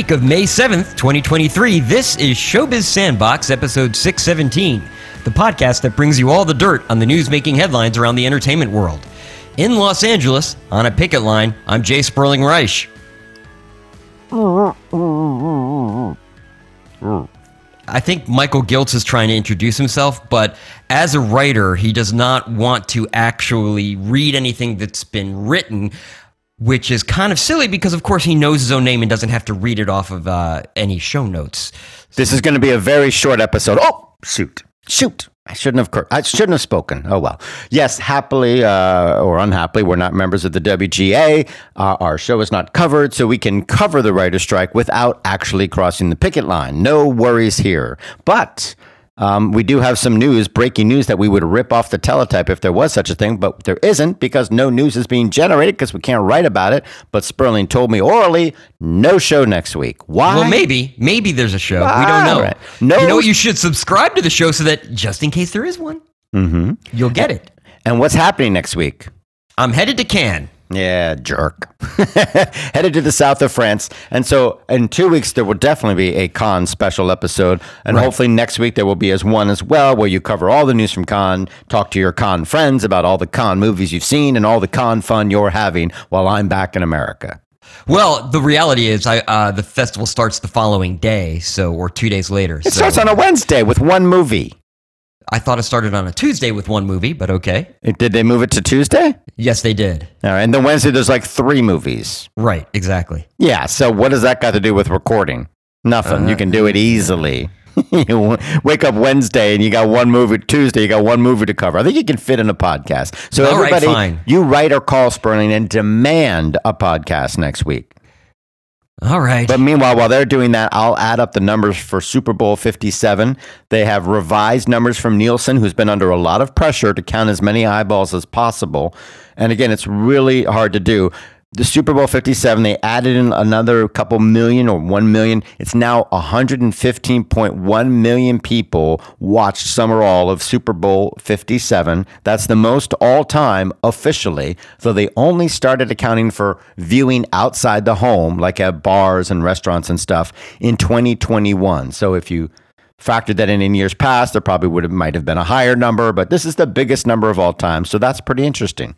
week of May 7th, 2023, this is Showbiz Sandbox, episode 617, the podcast that brings you all the dirt on the news making headlines around the entertainment world. In Los Angeles, on a picket line, I'm Jay Sperling Reich. I think Michael Giltz is trying to introduce himself, but as a writer, he does not want to actually read anything that's been written, which is kind of silly because, of course, he knows his own name and doesn't have to read it off of uh, any show notes. This is going to be a very short episode. Oh, shoot. Shoot. I shouldn't have. cur- I shouldn't have spoken. Oh well. Yes, happily uh, or unhappily, we're not members of the WGA. Uh, our show is not covered, so we can cover the writer's strike without actually crossing the picket line. No worries here. But um, we do have some news, breaking news, that we would rip off the teletype if there was such a thing, but there isn't because no news is being generated because we can't write about it. But Sperling told me orally, no show next week. Why? Well, maybe, maybe there's a show. we don't know. Right. No- You know what? You should subscribe to the show so that just in case there is one, Mm-hmm. you'll get it. And what's happening next week? I'm headed to Cannes. Yeah, jerk. Headed to the south of France. And so in two weeks, there will definitely be a Cannes special episode. And Right. hopefully next week, there will be as one as well, where you cover all the news from Cannes, talk to your Cannes friends about all the Cannes movies you've seen and all the Cannes fun you're having while I'm back in America. Well, the reality is, I uh, the festival starts the following day, so or two days later. It starts on a Wednesday with one movie. I thought it started on a Tuesday with one movie, but okay. Did they move it to Tuesday? Yes, they did. All right. And then Wednesday, there's like three movies. Right, exactly. Yeah. So what does that got to do with recording? Nothing. you uh, can do it easily. you wake up Wednesday and you got one movie. Tuesday, you got one movie to cover. I think you can fit in a podcast. So right, everybody, fine. you write or call Sperling and demand a podcast next week. All right. But meanwhile, while they're doing that, I'll add up the numbers for Super Bowl 57. They have revised numbers from Nielsen, who's been under a lot of pressure to count as many eyeballs as possible. And again, it's really hard to do. The Super Bowl 57, they added in another couple million or 1 million. It's now 115.1 million people watched some or all of Super Bowl 57. That's the most all time officially, though they only started accounting for viewing outside the home, like at bars and restaurants and stuff, in 2021. So if you factored that in in years past, there probably would have might have been a higher number, but this is the biggest number of all time. So that's pretty interesting.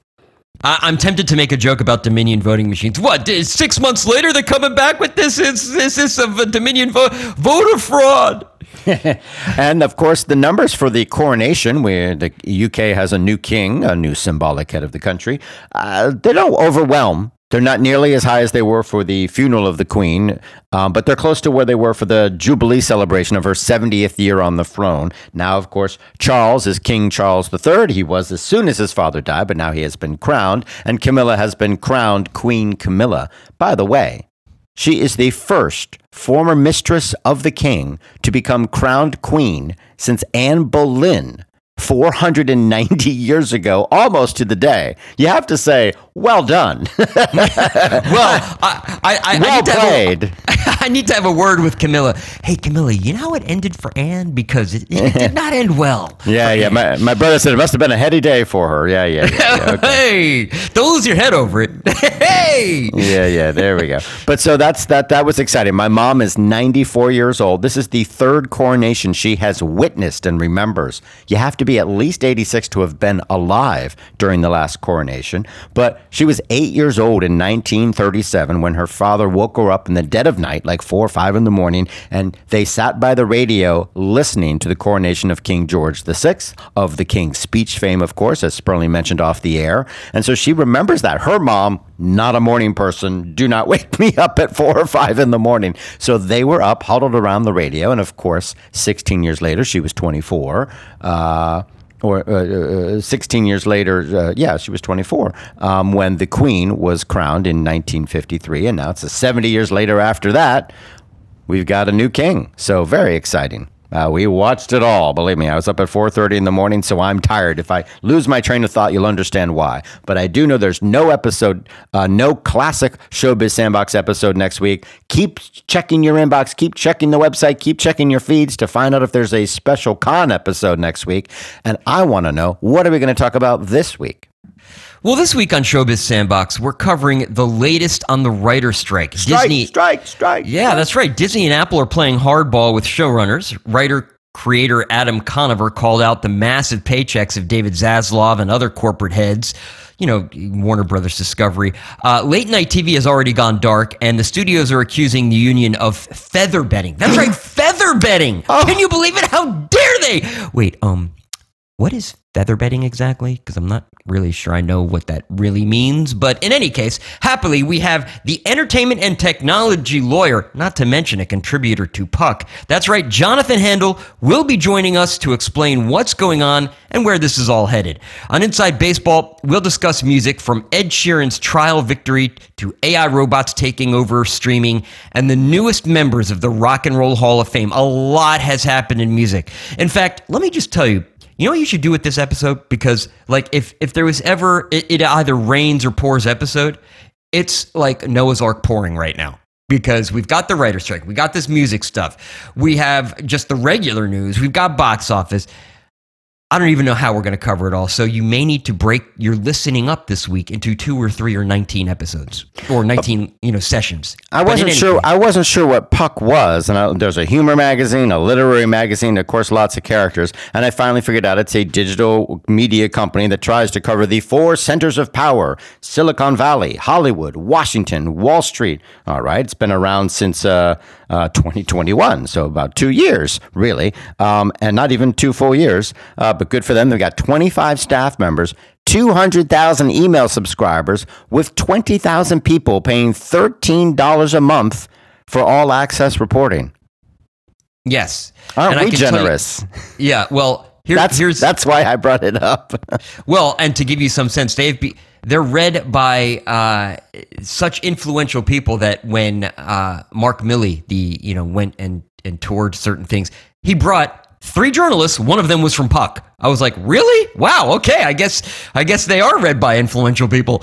I- I'm tempted to make a joke about Dominion voting machines. What? Six months later, they're coming back with this? Is this is of a Dominion vote voter fraud? And of course, the numbers for the coronation, where the UK has a new king, a new symbolic head of the country, uh, they don't overwhelm. They're not nearly as high as they were for the funeral of the Queen, um, but they're close to where they were for the Jubilee celebration of her 70th year on the throne. Now, of course, Charles is King Charles III. He was as soon as his father died, but now he has been crowned, and Camilla has been crowned Queen Camilla. By the way, she is the first former mistress of the king to become crowned queen since Anne Boleyn 490 years ago, almost to the day. You have to say, well done. Well, I, I, I, I, well need to have a, played. I need to have a word with Camilla. Hey, Camilla, you know how it ended for Anne? Because it, it did not end well. Yeah, yeah. My, my brother said it must have been a heady day for her. Yeah, yeah, yeah. yeah, okay. Hey, don't lose your head over it. hey! yeah, yeah, there we go. But so that's that that was exciting. My mom is 94 years old. This is the third coronation she has witnessed and remembers. You have to be at least 86 to have been alive during the last coronation. But she was 8 years old in 1937 when her father woke her up in the dead of night like 4 or 5 in the morning and they sat by the radio listening to the coronation of King George VI of the King's speech fame of course as Sperling mentioned off the air. And so she remembers that her mom not a morning person. Do not wake me up at four or five in the morning. So they were up, huddled around the radio. And of course, 16 years later, she was 24. Uh, or uh, uh, 16 years later, uh, yeah, she was 24 um, when the Queen was crowned in 1953. And now it's 70 years later after that, we've got a new king. So very exciting. Uh, we watched it all. Believe me, I was up at 4:30 in the morning, so I'm tired. If I lose my train of thought, you'll understand why. But I do know there's no episode, uh, no classic Showbiz Sandbox episode next week. Keep checking your inbox. Keep checking the website. Keep checking your feeds to find out if there's a special Cannes episode next week. And I want to know what are we going to talk about this week. Well, this week on Showbiz Sandbox, we're covering the latest on the writer strike. Strike, Disney, strike, strike. yeah, that's right. Disney and Apple are playing hardball with showrunners. Writer creator Adam Conover called out the massive paychecks of David Zaslav and other corporate heads. You know, Warner Brothers Discovery. Uh, late night TV has already gone dark, and the studios are accusing the union of feather bedding. That's right, feather bedding. Can you believe it? How dare they? Wait, um, what is feather bedding exactly? Because I'm not really sure I know what that really means. But in any case, happily, we have the entertainment and technology lawyer, not to mention a contributor to Puck. That's right, Jonathan Handel will be joining us to explain what's going on and where this is all headed. On Inside Baseball, we'll discuss music from Ed Sheeran's trial victory to AI robots taking over streaming and the newest members of the Rock and Roll Hall of Fame. A lot has happened in music. In fact, let me just tell you, you know what you should do with this episode? Because like if if there was ever it, it either rains or pours episode, it's like Noah's Ark pouring right now. Because we've got the writer strike, we got this music stuff, we have just the regular news, we've got box office. I don't even know how we're going to cover it all. So you may need to break your listening up this week into two or three or 19 episodes or 19, you know, sessions. I wasn't sure. case- I wasn't sure what Puck was, and I, there's a humor magazine, a literary magazine, of course, lots of characters. And I finally figured out it's a digital media company that tries to cover the four centers of power: Silicon Valley, Hollywood, Washington, Wall Street. All right, it's been around since uh, uh, 2021, so about two years, really, um, and not even two full years. Uh, but good for them. They've got 25 staff members. 200,000 email subscribers with 20,000 people paying $13 a month for all access reporting. yes. Aren't And we tell you- generous? yeah. Well, here, That's, here's that's why I brought it up. Well, and to give you some sense, they've be, they're read by uh, such influential people that when uh, Mark Milley, the you know, went and and toured certain things, he brought three journalists. One of them was from Puck. I was like, really? Wow. Okay. I guess I guess they are read by influential people.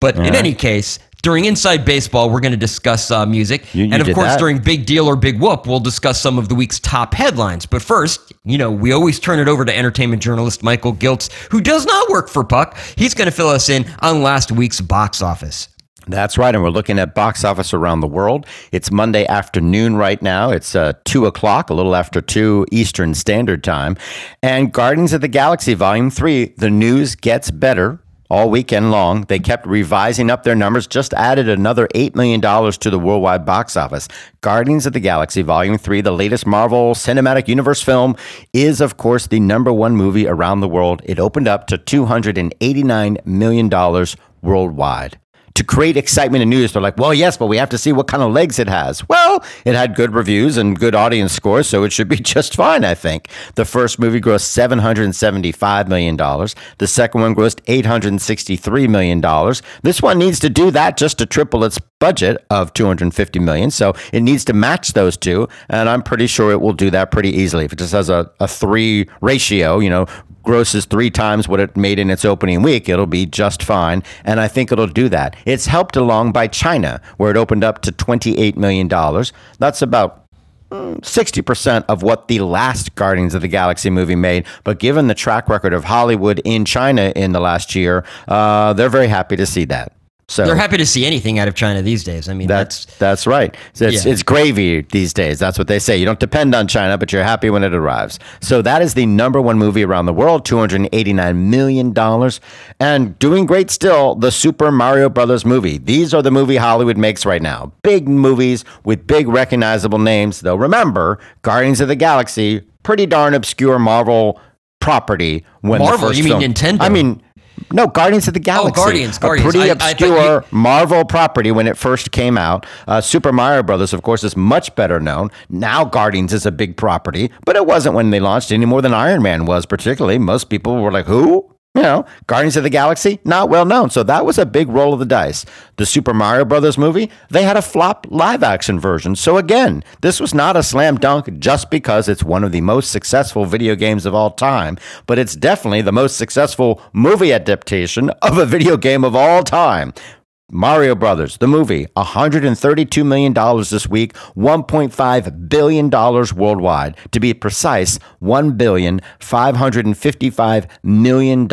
But in any case. During Inside Baseball, we're going to discuss uh, music. You- you and of course, that. during Big Deal or Big Whoop, we'll discuss some of the week's top headlines. But first, you know, we always turn it over to entertainment journalist Michael Giltz, who does not work for Puck. He's going to fill us in on last week's box office. That's right. And we're looking at box office around the world. It's Monday afternoon right now. It's uh, 2 o'clock, a little after 2 Eastern Standard Time. And Guardians of the Galaxy Volume 3, the news gets better. All weekend long, they kept revising up their numbers, just added another $8 million to the worldwide box office. Guardians of the Galaxy Volume 3, the latest Marvel Cinematic Universe film, is, of course, the number one movie around the world. It opened up to $289 million worldwide to create excitement and news. They're like, well, yes, but we have to see what kind of legs it has. Well, it had good reviews and good audience scores, so it should be just fine, I think. The first movie grossed $775 million. The second one grossed $863 million. This one needs to do that just to triple its budget of 250 million. So it needs to match those two. And I'm pretty sure it will do that pretty easily. If it just has a, a three ratio, you know, grosses three times what it made in its opening week, it'll be just fine. And I think it'll do that. It's helped along by China, where it opened up to $28 million. That's about 60% of what the last Guardians of the Galaxy movie made. But given the track record of Hollywood in China in the last year, uh, they're very happy to see that. So They're happy to see anything out of China these days. I mean, that's that's that's right. It's, Yeah. it's gravy these days. That's what they say. You don't depend on China, but you're happy when it arrives. So that is the number one movie around the world, two hundred eighty-nine million dollars, and doing great still. The Super Mario Brothers movie. These are the movie Hollywood makes right now. Big movies with big recognizable names. Though remember, Guardians of the Galaxy, pretty darn obscure Marvel property. When the Marvel? first You mean film- Nintendo? I mean. No, Guardians of the Galaxy. Oh, Guardians, A Guardians. pretty I- I obscure you- Marvel property when it first came out. Uh, Super Mario Brothers, of course, is much better known. Now Guardians is a big property, but it wasn't when they launched any more than Iron Man was, particularly. Most people were like, who? You know, Guardians of the Galaxy, not well known. So that was a big roll of the dice. The Super Mario Brothers movie, they had a flop live action version. So again, this was not a slam dunk just because it's one of the most successful video games of all time, but it's definitely the most successful movie adaptation of a video game of all time. Mario Brothers, the movie, $132 million this week, $1.5 billion worldwide. To be precise, $1,555 million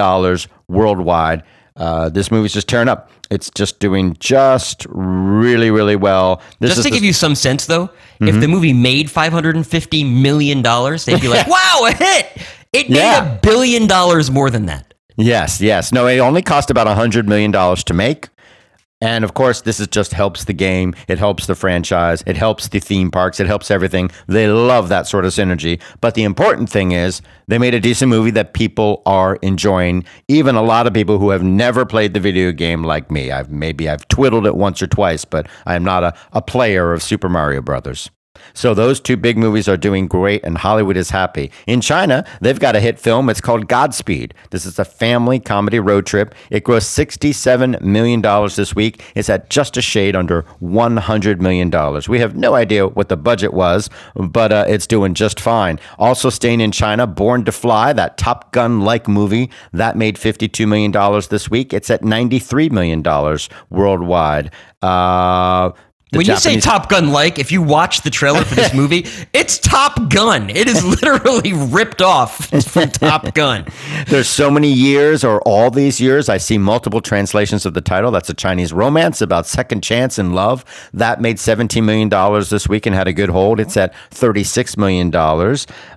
worldwide. Uh, this movie's just tearing up. It's just doing just really, really well. This Just to the- give you some sense, though, Mm-hmm. if the movie made five hundred and fifty million dollars, they'd be like, "Wow, a hit! It made Yeah. a billion dollars more than that." Yes, yes. No, it only cost about $100 million to make. And of course, this is just helps the game. It helps the franchise. It helps the theme parks. It helps everything. They love that sort of synergy. But the important thing is they made a decent movie that people are enjoying. Even a lot of people who have never played the video game like me. I've maybe I've twiddled it once or twice, but I am not a, a player of Super Mario Brothers. So those two big movies are doing great, and Hollywood is happy. In China, they've got a hit film. It's called Godspeed. This is a family comedy road trip. It grossed $67 million this week. It's at just a shade under $100 million. We have no idea what the budget was, but uh, it's doing just fine. Also staying in China, Born to Fly, that Top Gun-like movie, that made $52 million this week. It's at $93 million worldwide. Uh, the when you say Top Gun like, if you watch the trailer for this movie, it's Top Gun. It is literally ripped off from Top Gun. There's so many years, or all these years. I see multiple translations of the title. That's a Chinese romance about second chance in love. That made $17 million this week and had a good hold. It's at $36 million.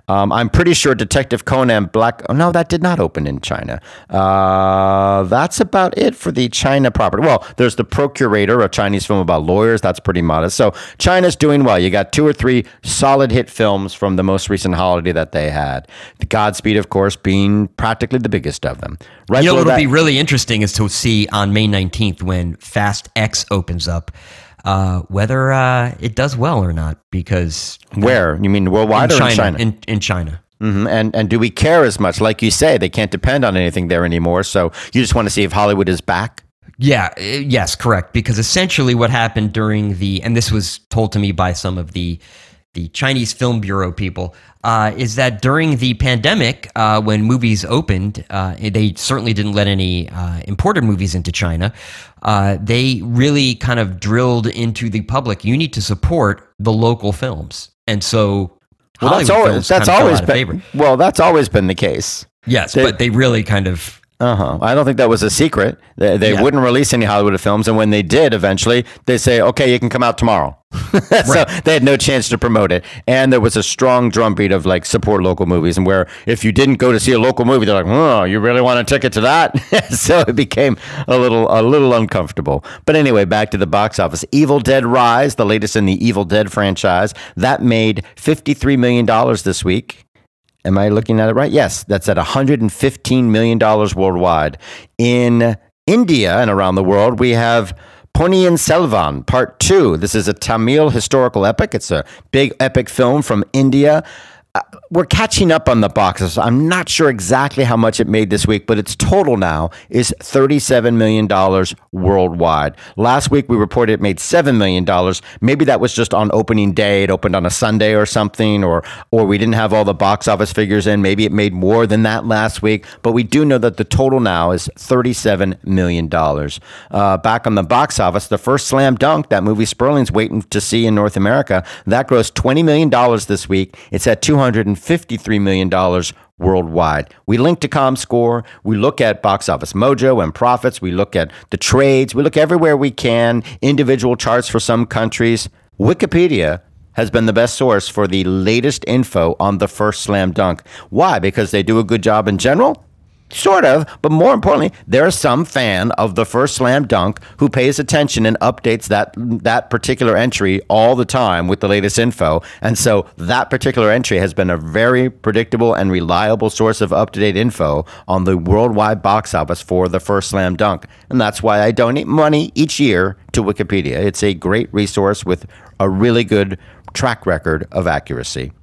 Um, I'm pretty sure Detective Conan Black. Oh, no, that did not open in China. Uh, that's about it for the China property. Well, there's The Procurator, a Chinese film about lawyers. That's pretty modest. So China's doing well. You got two or three solid hit films from the most recent holiday that they had. The Godspeed, of course, being practically the biggest of them. Right You know what'll that- be really interesting is to see on May 19th when Fast X opens up uh, whether uh, it does well or not because where you mean worldwide in or China, in China? In, in China. hmm And and do we care as much? Like you say, they can't depend on anything there anymore. So you just want to see if Hollywood is back. Yeah, uh, yes, correct. Because essentially, what happened during the and this was told to me by some of the the Chinese Film Bureau people uh, is that during the pandemic, uh, when movies opened, uh, they certainly didn't let any uh, imported movies into China. Uh, they really kind of drilled into the public. You need to support the local films, and so Well, that's Hollywood always that's of fell always been well. That's always been the case. Yes, they- but they really kind of Uh huh. I don't think that was a secret. They, they Yeah. wouldn't release any Hollywood films, and when they did, eventually, they say, "Okay, you can come out tomorrow." so they had no chance to promote it, and there was a strong drumbeat of like support local movies, and where if you didn't go to see a local movie, they're like, "Oh, you really want a ticket to that?" so it became a little a little uncomfortable. But anyway, back to the box office. Evil Dead Rise, the latest in the Evil Dead franchise, that made fifty three million dollars this week. Am I looking at it right? Yes, that's at $115 million worldwide. In India and around the world, we have Ponniyin Selvan Part 2. This is a Tamil historical epic. It's a big epic film from India. Uh, We're catching up on the box office. I'm not sure exactly how much it made this week, but its total now is $37 million worldwide. Last week we reported it made $7 million. Maybe that was just on opening day. It opened on a Sunday or something, or, or we didn't have all the box office figures in. Maybe it made more than that last week, but we do know that the total now is $37 million. Uh, back on the box office, the first slam dunk, that movie Sperling's waiting to see in North America, that grossed $20 million this week. It's at $253 million worldwide. We link to ComScore. We look at Box Office Mojo and profits. We look at the trades. We look everywhere we can, individual charts for some countries. Wikipedia has been the best source for the latest info on the first slam dunk. Why? Because they do a good job in general? Sort of, but more importantly, there's some fan of the first slam dunk who pays attention and updates that that particular entry all the time with the latest info. And so that particular entry has been a very predictable and reliable source of up-to-date info on the worldwide box office for the first slam dunk. And that's why I donate money each year to Wikipedia. It's a great resource with a really good track record of accuracy.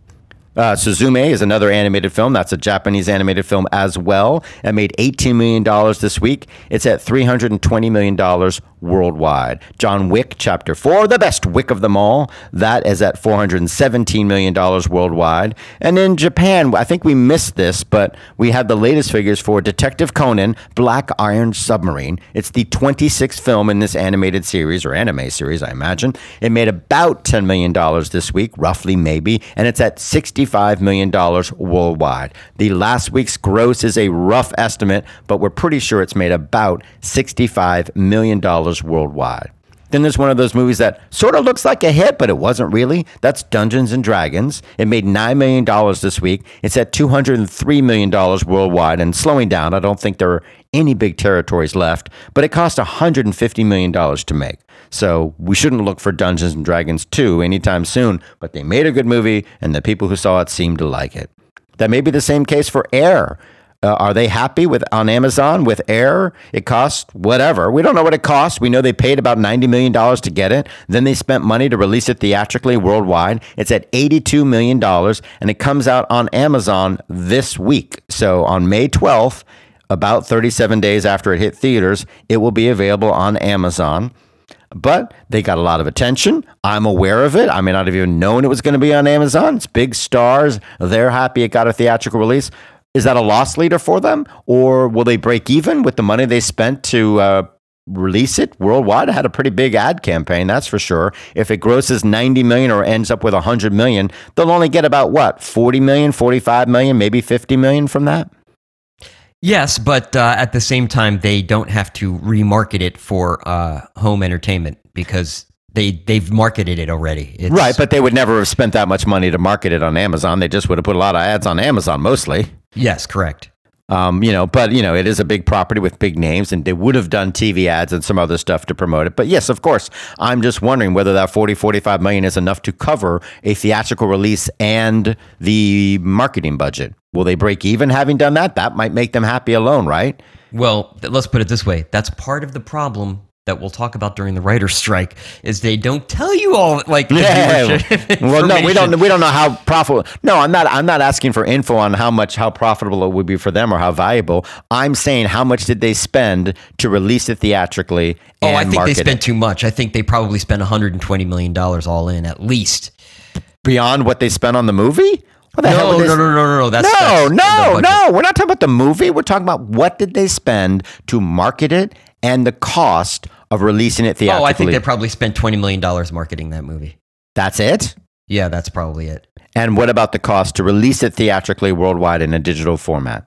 Uh, Suzume is another animated film. That's a Japanese animated film as well. It made $18 million this week. It's at $320 million worldwide. John Wick Chapter 4, the best Wick of them all, that is at $417 million worldwide. And in Japan, I think we missed this, but we had the latest figures for Detective Conan Black Iron Submarine. It's the 26th film in this animated series, or anime series, I imagine. It made about $10 million this week, roughly, maybe, and it's at $65 million worldwide. The last week's gross is a rough estimate, but we're pretty sure it's made about $65 million worldwide. Then there's one of those movies that sort of looks like a hit, but it wasn't really. That's Dungeons and Dragons. It made $9 million this week. It's at $203 million worldwide and slowing down. I don't think there are any big territories left, but it cost $150 million to make. So we shouldn't look for Dungeons and Dragons 2 anytime soon, but they made a good movie and the people who saw it seemed to like it. That may be the same case for Air. Uh, are they happy with on Amazon with Air? It costs whatever. We don't know what it costs. We know they paid about $90 million to get it. Then they spent money to release it theatrically worldwide. It's at $82 million and it comes out on Amazon this week. So on May 12th, about 37 days after it hit theaters, it will be available on Amazon but they got a lot of attention. I'm aware of it. I may not have even known it was going to be on Amazon. It's big stars. They're happy it got a theatrical release. Is that a loss leader for them, or will they break even with the money they spent to uh, release it worldwide? It had a pretty big ad campaign, that's for sure. If it grosses 90 million or ends up with 100 million, they'll only get about what 40 million, 45 million, maybe 50 million from that. Yes, but uh, at the same time, they don't have to remarket it for uh, home entertainment because they they've marketed it already. It's, right, but they would never have spent that much money to market it on Amazon. They just would have put a lot of ads on Amazon mostly. Yes, correct. Um, you know, but you know, it is a big property with big names, and they would have done TV ads and some other stuff to promote it. But yes, of course, I'm just wondering whether that 40, 45 million is enough to cover a theatrical release and the marketing budget. Will they break even having done that? That might make them happy alone, right? Well, let's put it this way. That's part of the problem that we'll talk about during the writer's strike is they don't tell you all like yeah. well no we don't we don't know how profitable no i'm not i'm not asking for info on how much how profitable it would be for them or how valuable i'm saying how much did they spend to release it theatrically oh i think they spent it? too much i think they probably spent 120 million dollars all in at least beyond what they spent on the movie no, no, no, no, no, no. That's no, that's no, no. We're not talking about the movie. We're talking about what did they spend to market it and the cost of releasing it theatrically. Oh, I think they probably spent twenty million dollars marketing that movie. That's it. Yeah, that's probably it. And what about the cost to release it theatrically worldwide in a digital format?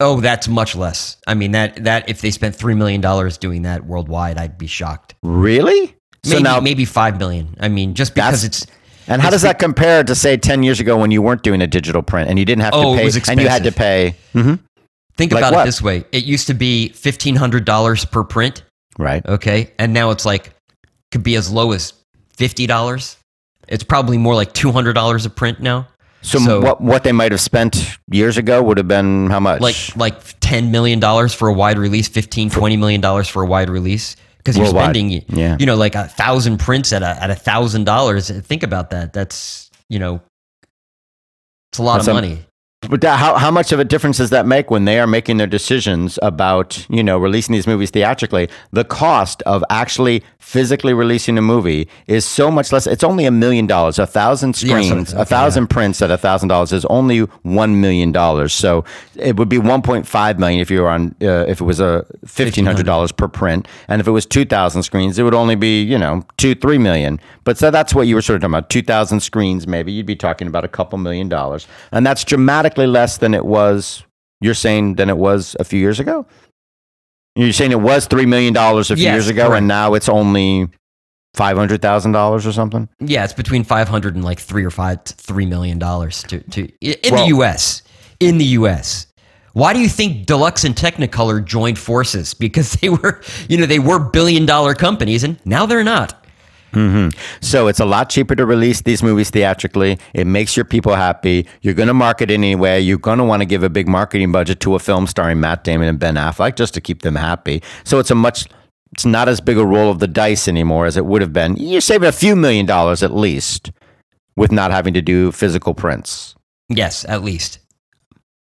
Oh, that's much less. I mean that that if they spent three million dollars doing that worldwide, I'd be shocked. Really? Maybe, so now maybe five million. I mean, just because it's and how does that compare to say ten years ago when you weren't doing a digital print and you didn't have oh, to pay and you had to pay? Mm-hmm. Think like about what? it this way: it used to be fifteen hundred dollars per print, right? Okay, and now it's like could be as low as fifty dollars. It's probably more like two hundred dollars a print now. So, so, what what they might have spent years ago would have been how much? Like like ten million dollars for a wide release, 15, 20 million dollars for a wide release because you're spending yeah. you know like a thousand prints at a at a thousand dollars. Think about that. That's you know it's a lot That's of money. But how, how much of a difference does that make when they are making their decisions about, you know, releasing these movies theatrically? The cost of actually physically releasing a movie is so much less. It's only a million dollars. A thousand screens, a thousand yeah. prints at a thousand dollars is only one million dollars. So it would be one point five million if you were on, uh, if it was a fifteen hundred dollars per print, and if it was two thousand screens, it would only be, you know, two three million. But so that's what you were sort of talking about. Two thousand screens, maybe you'd be talking about a couple million dollars, and that's dramatic dramatically less than it was. You're saying than it was a few years ago. You're saying it was three million dollars a few yes, years ago, correct. and now it's only five hundred thousand dollars or something. Yeah, it's between five hundred and like three or five three million dollars to to in well, the U.S. In the U.S. Why do you think Deluxe and Technicolor joined forces? Because they were, you know, they were billion dollar companies, and now they're not. Mm-hmm. So it's a lot cheaper to release these movies theatrically. It makes your people happy. You're going to market anyway. You're going to want to give a big marketing budget to a film starring Matt Damon and Ben Affleck just to keep them happy. So it's a much it's not as big a roll of the dice anymore as it would have been. You're saving a few million dollars at least with not having to do physical prints. Yes, at least.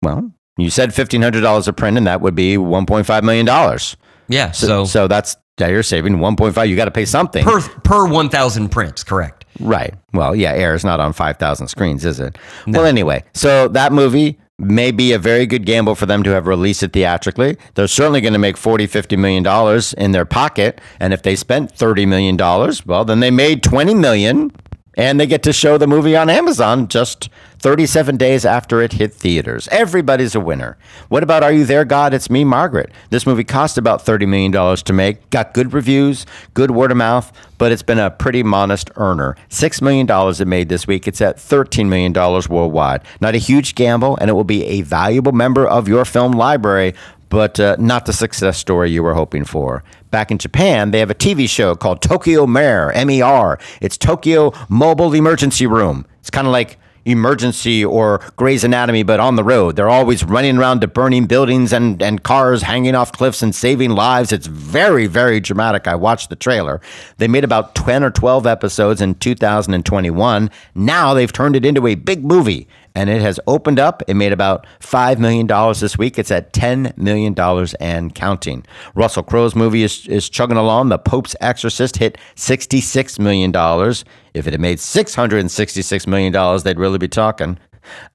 Well, you said fifteen hundred dollars a print, and that would be one point five million dollars. Yeah. So, so so that's Yeah, you're saving 1.5. You got to pay something. per per 1000 prints, correct. Right. Well, yeah, Air is not on 5,000 screens, is it? Well, anyway, so that movie may be a very good gamble for them to have released it theatrically. They're certainly going to make 40, 50 million dollars in their pocket. And if they spent 30 million dollars, well, then they made 20 million and they get to show the movie on Amazon just 37 days after it hit theaters. Everybody's a winner. What about Are You There, God? It's Me, Margaret. This movie cost about $30 million to make, got good reviews, good word of mouth, but it's been a pretty modest earner. $6 million it made this week. It's at $13 million worldwide. Not a huge gamble, and it will be a valuable member of your film library, but uh, not the success story you were hoping for. Back in Japan, they have a TV show called Tokyo Mer, M E R. It's Tokyo Mobile Emergency Room. It's kind of like emergency or Grey's Anatomy, but on the road. They're always running around to burning buildings and, and cars hanging off cliffs and saving lives. It's very, very dramatic. I watched the trailer. They made about 10 or 12 episodes in 2021. Now they've turned it into a big movie and it has opened up. It made about $5 million this week. It's at $10 million and counting. Russell Crowe's movie is, is chugging along. The Pope's Exorcist hit $66 million. If it had made $666 million, they'd really be talking.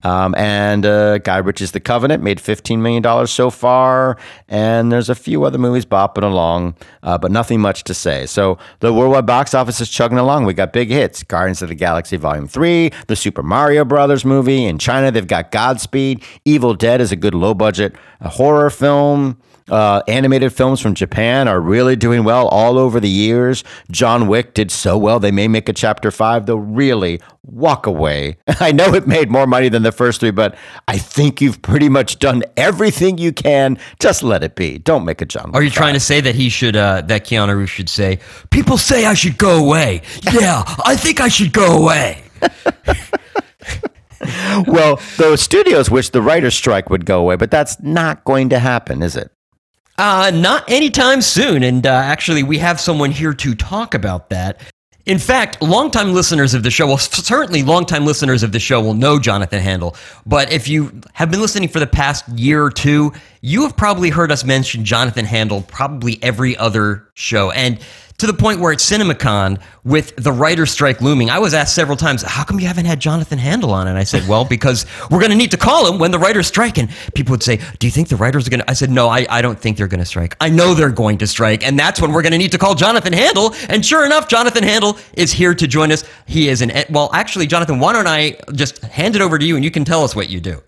Um, and uh, Guy Ritchie's The Covenant made $15 million so far. And there's a few other movies bopping along, uh, but nothing much to say. So the worldwide box office is chugging along. We got big hits Guardians of the Galaxy Volume 3, the Super Mario Brothers movie. In China, they've got Godspeed. Evil Dead is a good low budget horror film. Uh, animated films from Japan are really doing well all over the years. John Wick did so well, they may make a chapter five, though, really, walk away. I know it made more money than the first three, but I think you've pretty much done everything you can. Just let it be. Don't make a John Wick. Are you trying to say that he should, uh, that Keanu Reeves should say, people say I should go away. Yeah, I think I should go away. well, the studios wish the writer's strike would go away, but that's not going to happen, is it? Uh, not anytime soon. And uh, actually, we have someone here to talk about that. In fact, longtime listeners of the show, well, certainly longtime listeners of the show will know Jonathan Handel. But if you have been listening for the past year or two, you have probably heard us mention Jonathan Handel probably every other show. And to the point where at CinemaCon, with the writer's strike looming, I was asked several times, how come you haven't had Jonathan Handel on? And I said, well, because we're going to need to call him when the writer's strike. And people would say, do you think the writers are going to? I said, no, I, I don't think they're going to strike. I know they're going to strike. And that's when we're going to need to call Jonathan Handel. And sure enough, Jonathan Handel is here to join us. He is an, well, actually, Jonathan, why don't I just hand it over to you and you can tell us what you do?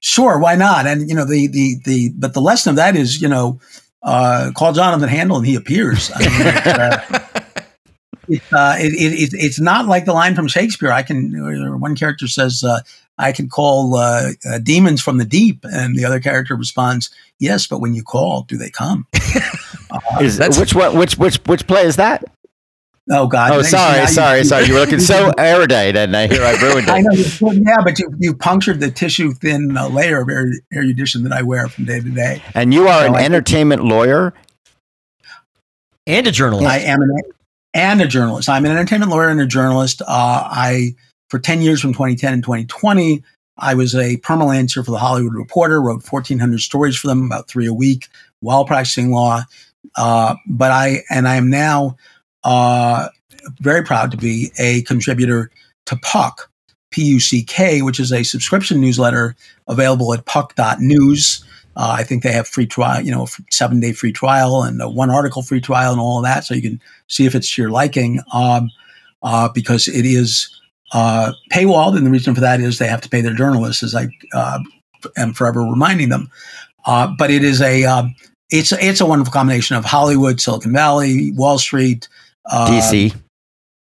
Sure, why not? And, you know, the, the, the, but the lesson of that is, you know, uh, call Jonathan Handel and he appears. I mean, it's, uh, it, uh, it, it, it's not like the line from Shakespeare. I can, one character says, uh, I can call uh, uh, demons from the deep. And the other character responds, yes, but when you call, do they come? Is, which one, which, which, which play is that? Oh God! Oh, sorry, you, sorry, you, sorry. You were looking so erudite, and I hear I ruined it. I know, yeah, but you, you punctured the tissue thin uh, layer of erudition that I wear from day to day. And you are so an I, entertainment lawyer and a journalist. I am an and a journalist. I'm an entertainment lawyer and a journalist. Uh, I for ten years from 2010 and 2020, I was a permalancer for the Hollywood Reporter. Wrote 1,400 stories for them, about three a week, while practicing law. Uh, but I and I am now uh, very proud to be a contributor to Puck, P U C K, which is a subscription newsletter available at puck.news. Uh, I think they have free trial, you know, seven day free trial and a one article free trial and all of that. So you can see if it's to your liking um, uh, because it is uh, paywalled. And the reason for that is they have to pay their journalists, as I uh, am forever reminding them. Uh, but it is a, um, it's, it's a wonderful combination of Hollywood, Silicon Valley, Wall Street, uh, DC.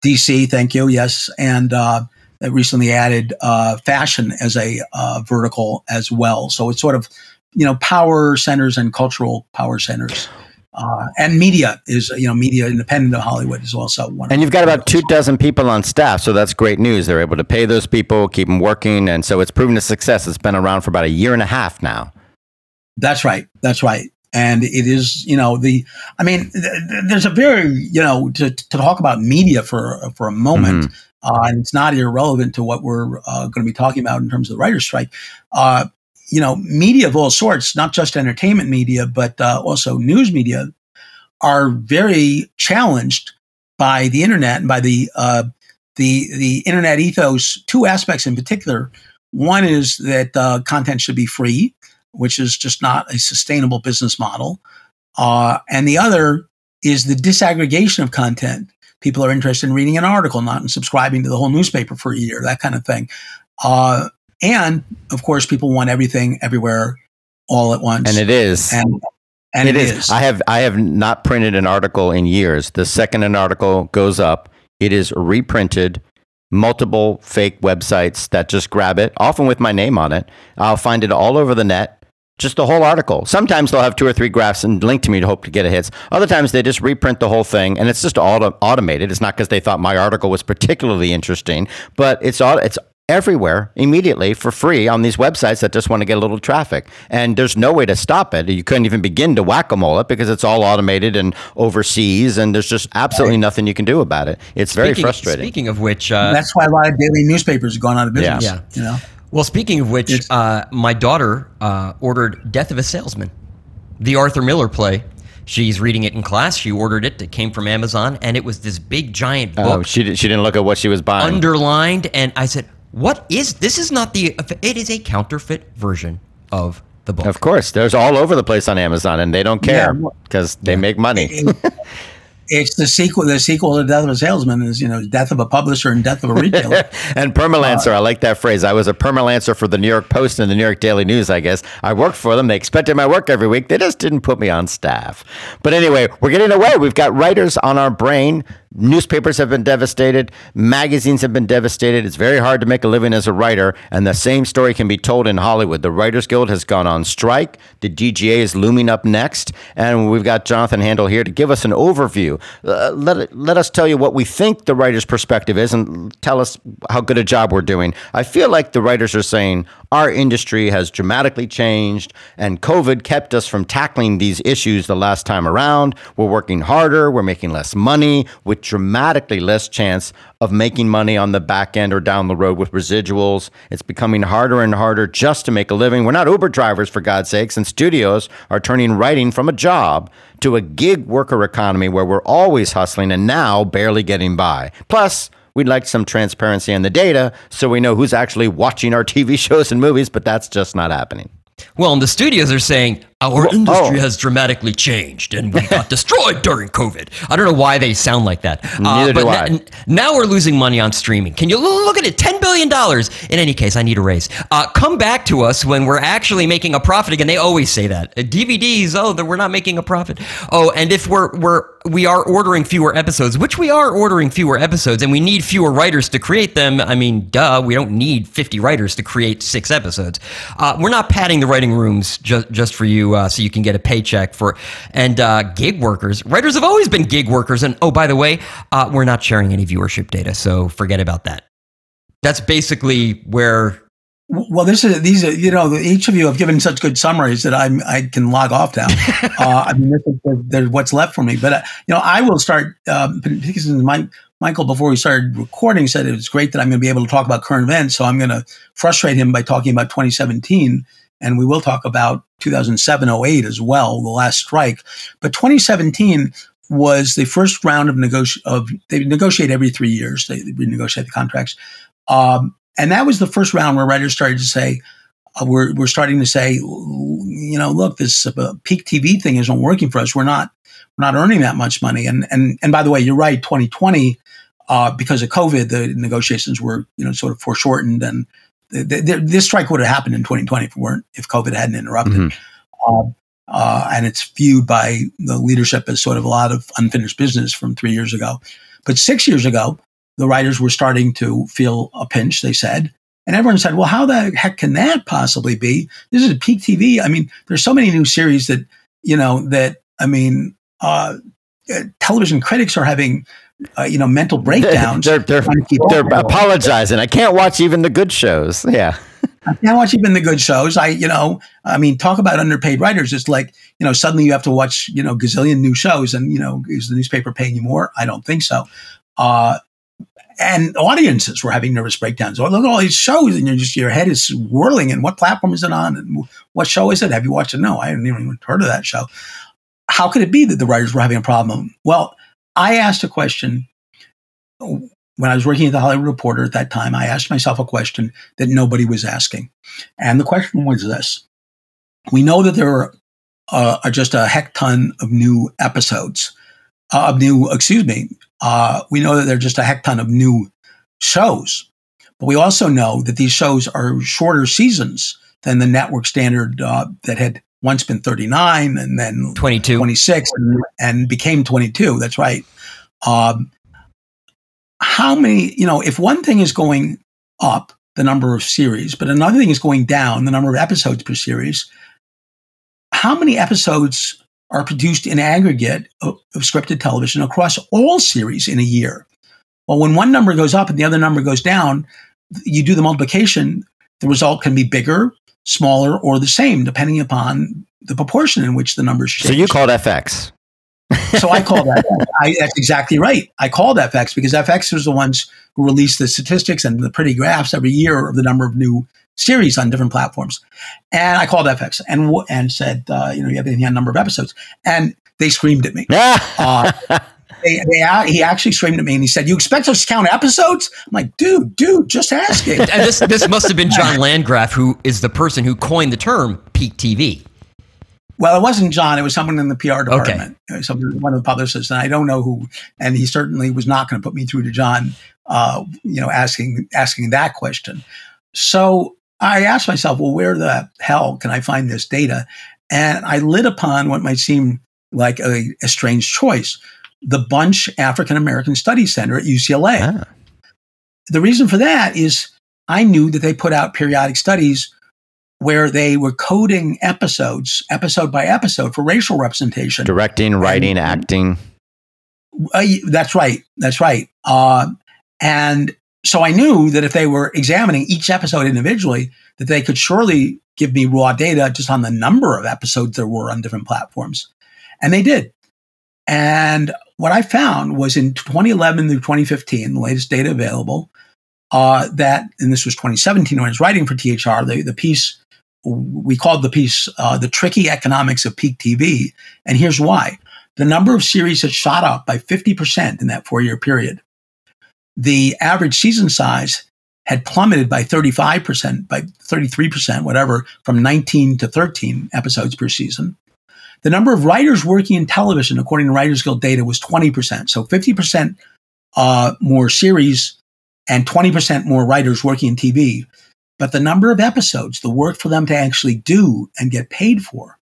DC, thank you. Yes. And uh, recently added uh, fashion as a uh, vertical as well. So it's sort of, you know, power centers and cultural power centers. Uh, and media is, you know, media independent of Hollywood is also one. And you've got about two dozen people on staff, so that's great news. They're able to pay those people, keep them working, and so it's proven a success. It's been around for about a year and a half now. That's right. That's right and it is you know the i mean th- there's a very you know to, to talk about media for for a moment mm-hmm. uh, and it's not irrelevant to what we're uh, going to be talking about in terms of the writer's strike uh, you know media of all sorts not just entertainment media but uh, also news media are very challenged by the internet and by the uh, the the internet ethos. Two aspects in particular. One is that uh, content should be free, which is just not a sustainable business model, uh, and the other is the disaggregation of content. People are interested in reading an article, not in subscribing to the whole newspaper for a year, that kind of thing. Uh, and of course, people want everything everywhere all at once. And it is. And, and it is. is. I have I have not printed an article in years. The second an article goes up, it is reprinted. Multiple fake websites that just grab it, often with my name on it. I'll find it all over the net just the whole article. Sometimes they'll have two or three graphs and link to me to hope to get a hits. Other times they just reprint the whole thing, and it's just auto- automated. It's not because they thought my article was particularly interesting, but it's all it's everywhere immediately for free on these websites that just want to get a little traffic. And there's no way to stop it. You couldn't even begin to whack a mole it because it's all automated and overseas, and there's just absolutely nothing you can do about it. It's very frustrating. Speaking of which, uh, that's why a lot of daily newspapers have gone out of business. Yeah. You know? Well, speaking of which, uh, my daughter uh, ordered Death of a Salesman, the Arthur Miller play. She's reading it in class. She ordered it. It came from Amazon, and it was this big giant oh, book. Oh, she, did, she didn't look at what she was buying. Underlined, and I said, "What is this? Is not the? It is a counterfeit version of the book." Of course, there's all over the place on Amazon, and they don't care because yeah. they yeah. make money. It's the sequel. The sequel to Death of a Salesman is you know Death of a Publisher and Death of a Retailer. and Permalancer, uh, I like that phrase. I was a Permalancer for the New York Post and the New York Daily News. I guess I worked for them. They expected my work every week. They just didn't put me on staff. But anyway, we're getting away. We've got writers on our brain Newspapers have been devastated. Magazines have been devastated. It's very hard to make a living as a writer. And the same story can be told in Hollywood. The Writers Guild has gone on strike. The DGA is looming up next. And we've got Jonathan Handel here to give us an overview. Uh, let, let us tell you what we think the writer's perspective is and tell us how good a job we're doing. I feel like the writers are saying our industry has dramatically changed, and COVID kept us from tackling these issues the last time around. We're working harder. We're making less money with dramatically less chance of making money on the back end or down the road with residuals. It's becoming harder and harder just to make a living. We're not Uber drivers, for God's sakes, and studios are turning writing from a job to a gig worker economy where we're always hustling and now barely getting by. Plus, We'd like some transparency on the data so we know who's actually watching our TV shows and movies, but that's just not happening. Well, and the studios are saying our industry oh. has dramatically changed and we got destroyed during COVID. I don't know why they sound like that. Uh, Neither uh, but do I. N- now we're losing money on streaming. Can you look at it? $10 billion. In any case, I need a raise. Uh, come back to us when we're actually making a profit again. They always say that. Uh, DVDs, oh, that we're not making a profit. Oh, and if we're, we're, we are ordering fewer episodes, which we are ordering fewer episodes, and we need fewer writers to create them. I mean, duh, we don't need 50 writers to create six episodes. Uh, we're not padding the writing rooms just, just for you uh, so you can get a paycheck for. And uh, gig workers, writers have always been gig workers. And oh, by the way, uh, we're not sharing any viewership data, so forget about that. That's basically where. Well, this is these are you know each of you have given such good summaries that I'm I can log off now. uh, I mean, this is what's left for me. But uh, you know, I will start um, because my Michael, before we started recording, said it was great that I'm going to be able to talk about current events. So I'm going to frustrate him by talking about 2017 and we will talk about 2007 08 as well, the last strike. But 2017 was the first round of negoti- of they negotiate every three years. They, they renegotiate the contracts, um, and that was the first round where writers started to say, uh, "We're we're starting to say, you know, look, this uh, peak TV thing isn't working for us. We're not we're not earning that much money." And and and by the way, you're right. 2020, uh, because of COVID, the negotiations were you know sort of foreshortened and this strike would have happened in 2020 if weren't if COVID hadn't interrupted. Mm-hmm. Uh, uh, and it's viewed by the leadership as sort of a lot of unfinished business from three years ago. But six years ago, the writers were starting to feel a pinch. They said, and everyone said, "Well, how the heck can that possibly be? This is peak TV. I mean, there's so many new series that you know that I mean, uh, uh television critics are having uh, you know, mental breakdowns. They're they're, they're apologizing. I can't watch even the good shows. Yeah. I can't watch even the good shows. I, you know, I mean, talk about underpaid writers. It's like, you know, suddenly you have to watch, you know, gazillion new shows and, you know, is the newspaper paying you more? I don't think so. Uh, and audiences were having nervous breakdowns. Oh, look at all these shows, and you're just your head is whirling. And what platform is it on? And what show is it? Have you watched it? No, I haven't even heard of that show. how could it be that the writers were having a problem? Well, I asked a question when I was working at the Hollywood Reporter at that time. I asked myself a question that nobody was asking. And the question was this We know that there are, uh, are just a heck ton of new episodes, uh, of new, excuse me, uh, we know that there are just a heck ton of new shows. But we also know that these shows are shorter seasons than the network standard uh, that had once been 39 and then 22. 26 and, and became 22. That's right. Um, how many, you know, if one thing is going up, the number of series, but another thing is going down, the number of episodes per series, how many episodes are produced in aggregate of, of scripted television across all series in a year? Well, when one number goes up and the other number goes down, you do the multiplication, the result can be bigger, smaller, or the same, depending upon the proportion in which the numbers change. So you called FX. so I called that. I, that's exactly right. I called FX because FX was the ones who released the statistics and the pretty graphs every year of the number of new series on different platforms. And I called FX and and said, uh, you know, you have any number of episodes? And they screamed at me. uh, they, they, he actually screamed at me and he said, "You expect us to count episodes?" I'm like, "Dude, dude, just asking." and this this must have been John Landgraf, who is the person who coined the term peak TV. Well, it wasn't John. It was someone in the PR department, okay. Someone, one of the publicists, and I don't know who. And he certainly was not going to put me through to John. Uh, you know, asking asking that question. So I asked myself, well, where the hell can I find this data? And I lit upon what might seem like a, a strange choice the Bunche African American Studies Center at UCLA. Ah. The reason for that is I knew that they put out periodic studies where they were coding episodes, episode by episode, for racial representation. Directing, writing, and, acting. Uh, that's right. That's right. Uh, and so I knew that if they were examining each episode individually, that they could surely give me raw data just on the number of episodes there were on different platforms. And they did. And what I found was in 2011 through 2015, the latest data available, uh, that, and this was 2017 when I was writing for THR, the, the piece, we called the piece uh, The Tricky Economics of Peak TV. And here's why the number of series had shot up by 50% in that four year period. The average season size had plummeted by 35%, by 33%, whatever, from 19 to 13 episodes per season. The number of writers working in television, according to Writers Guild data, was 20%. So 50% uh, more series and 20% more writers working in TV. But the number of episodes, the work for them to actually do and get paid for,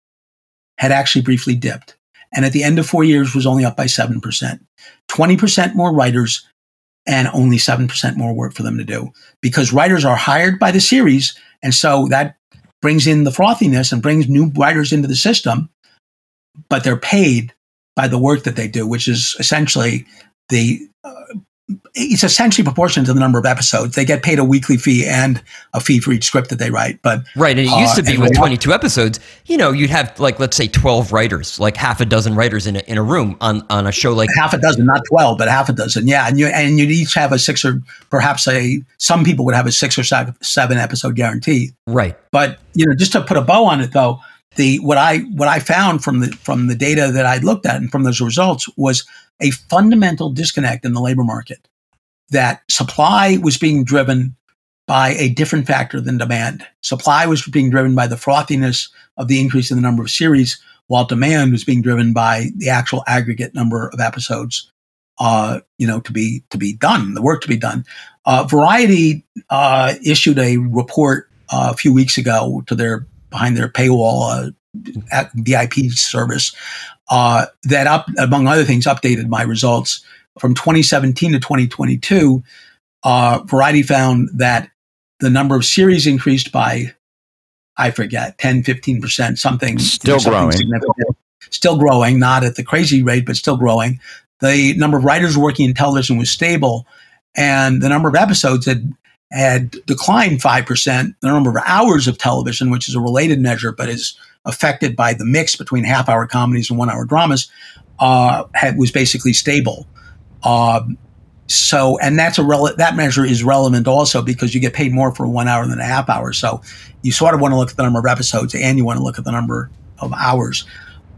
had actually briefly dipped. And at the end of four years was only up by 7%. 20% more writers and only 7% more work for them to do because writers are hired by the series. And so that brings in the frothiness and brings new writers into the system but they're paid by the work that they do, which is essentially the uh, it's essentially proportional to the number of episodes. They get paid a weekly fee and a fee for each script that they write. But right, and it used to be uh, with twenty two episodes. You know, you'd have like let's say twelve writers, like half a dozen writers in a, in a room on on a show like half a dozen, not twelve, but half a dozen. Yeah, and you and you'd each have a six or perhaps a some people would have a six or seven episode guarantee. Right, but you know, just to put a bow on it though the what I what I found from the from the data that I looked at and from those results was a fundamental disconnect in the labor market. That supply was being driven by a different factor than demand. Supply was being driven by the frothiness of the increase in the number of series, while demand was being driven by the actual aggregate number of episodes, uh, you know, to be to be done, the work to be done. Uh, Variety uh, issued a report uh, a few weeks ago to their behind their paywall uh, VIP service uh, that up among other things updated my results from 2017 to 2022. Uh, Variety found that the number of series increased by I forget 10 15 percent something still something growing still growing not at the crazy rate but still growing. The number of writers working in television was stable, and the number of episodes had had declined 5%. The number of hours of television, which is a related measure but is affected by the mix between half hour comedies and one hour dramas, uh, had, was basically stable. Um, so, and that's a that measure is relevant also because you get paid more for one hour than a half hour. So, you sort of want to look at the number of episodes and you want to look at the number of hours.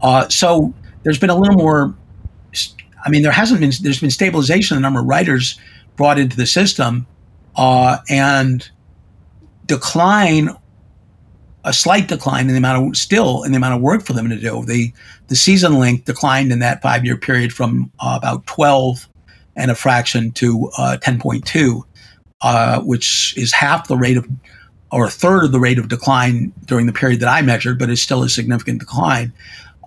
Uh, so, there's been a little more. I mean, there hasn't been. There's been stabilization the number of writers brought into the system, uh, and decline a slight decline in the amount of still in the amount of work for them to do. The the season length declined in that five year period from uh, about 12 and a fraction to uh, 10.2, uh, which is half the rate of or a third of the rate of decline during the period that I measured, but it's still a significant decline.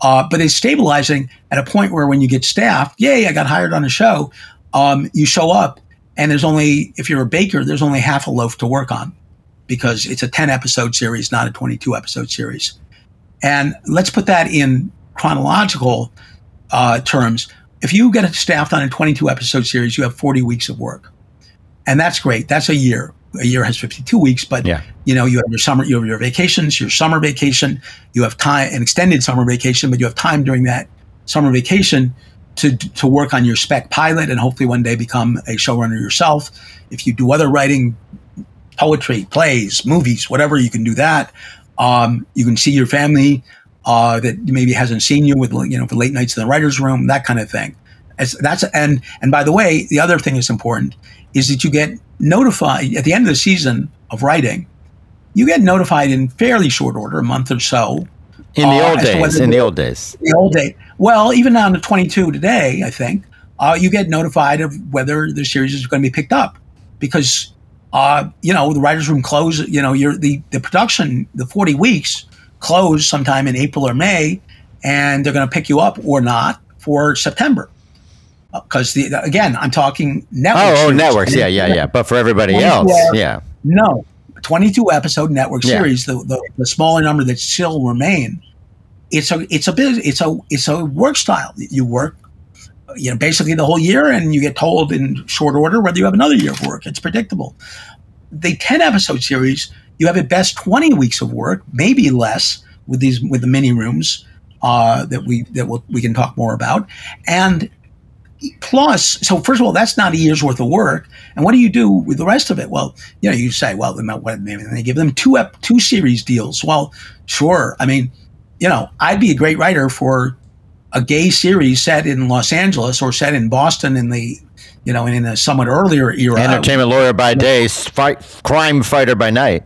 Uh, but it's stabilizing at a point where when you get staffed, yay, I got hired on a show. Um, you show up and there's only, if you're a baker, there's only half a loaf to work on because it's a 10 episode series, not a 22 episode series. And let's put that in chronological uh, terms. If you get staffed on a 22 episode series, you have 40 weeks of work. And that's great. That's a year. A year has 52 weeks, but yeah. you know, you have your summer, you have your vacations, your summer vacation, you have time, an extended summer vacation, but you have time during that summer vacation to, to work on your spec pilot and hopefully one day become a showrunner yourself. If you do other writing, poetry, plays, movies, whatever. You can do that. Um, you can see your family uh, that maybe hasn't seen you with you know for late nights in the writers' room, that kind of thing. As, that's and and by the way, the other thing that's important is that you get notified at the end of the season of writing. You get notified in fairly short order, a month or so. In the uh, old days, in the old days, the old day. Well, even down to 22 today, I think uh, you get notified of whether the series is going to be picked up because uh, you know, the writers' room close. You know, you're the the production, the forty weeks close sometime in April or May, and they're going to pick you up or not for September. Because uh, the again, I'm talking networks. Oh, oh networks. Yeah, yeah, yeah. But for everybody else, yeah. No, 22 episode network series. Yeah. The, the the smaller number that still remain. It's a it's a business, it's a it's a work style. You work you know, basically the whole year, and you get told in short order whether you have another year of work. It's predictable. The ten episode series, you have at best twenty weeks of work, maybe less with these with the mini rooms uh, that we that we'll, we can talk more about, and plus so first of all that's not a year's worth of work and what do you do with the rest of it well you know you say well maybe they give them two ep- two series deals well sure i mean you know i'd be a great writer for a gay series set in Los Angeles or set in Boston in the you know in a somewhat earlier era. Entertainment lawyer by day, fight, crime fighter by night.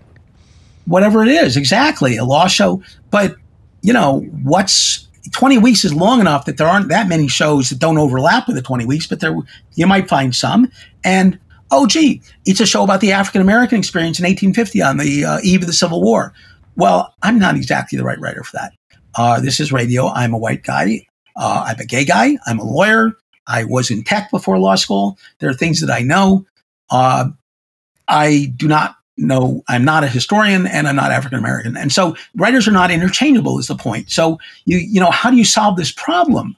Whatever it is, exactly a law show. But you know what's 20 weeks is long enough that there aren't that many shows that don't overlap with the 20 weeks, but there you might find some. And oh, gee, it's a show about the African American experience in 1850 on the uh, eve of the Civil War. Well, I'm not exactly the right writer for that. Uh, this is radio. I'm a white guy. Uh, I'm a gay guy. I'm a lawyer. I was in tech before law school. There are things that I know. Uh, I do not know. I'm not a historian, and I'm not African American. And so writers are not interchangeable. Is the point? So you you know how do you solve this problem?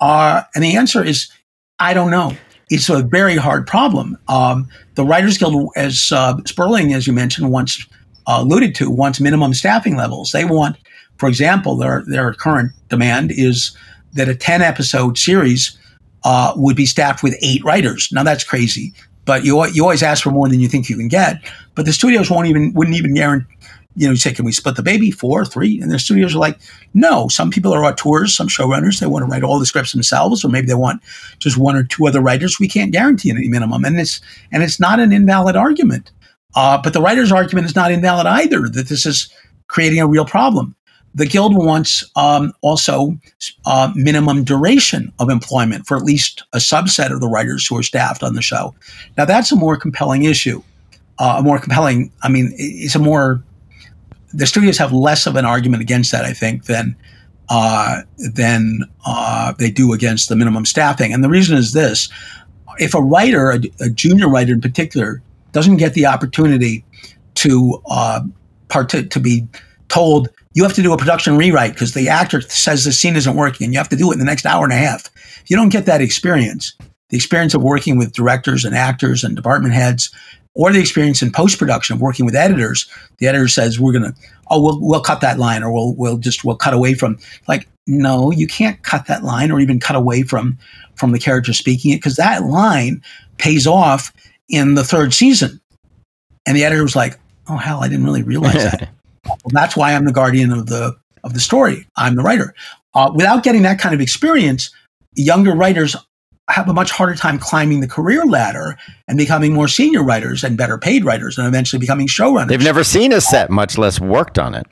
Uh, and the answer is I don't know. It's a very hard problem. Um, the Writers Guild, as uh, Sperling, as you mentioned, once uh, alluded to, wants minimum staffing levels. They want, for example, their their current demand is that a 10 episode series uh, would be staffed with eight writers. Now that's crazy, but you, you always ask for more than you think you can get. But the studios won't even, wouldn't even guarantee, you know, you say, can we split the baby? Four, three? And the studios are like, no, some people are auteurs, some showrunners, they want to write all the scripts themselves, or maybe they want just one or two other writers. We can't guarantee any minimum. And it's, and it's not an invalid argument. Uh, but the writer's argument is not invalid either, that this is creating a real problem. The Guild wants um, also uh, minimum duration of employment for at least a subset of the writers who are staffed on the show. Now, that's a more compelling issue. Uh, a more compelling, I mean, it's a more, the studios have less of an argument against that, I think, than. Uh, than uh, they do against the minimum staffing. And the reason is this if a writer, a, a junior writer in particular, doesn't get the opportunity to uh, part to, to be told you have to do a production rewrite because the actor says the scene isn't working and you have to do it in the next hour and a half. If you don't get that experience, the experience of working with directors and actors and department heads, or the experience in post production of working with editors, the editor says we're gonna oh we'll we'll cut that line or we'll we'll just we'll cut away from like no you can't cut that line or even cut away from from the character speaking it because that line pays off in the third season. And the editor was like, oh hell, I didn't really realize that. Well, that's why I'm the guardian of the of the story. I'm the writer. Uh, without getting that kind of experience, younger writers have a much harder time climbing the career ladder and becoming more senior writers and better paid writers and eventually becoming showrunners. They've never seen a set, much less worked on it.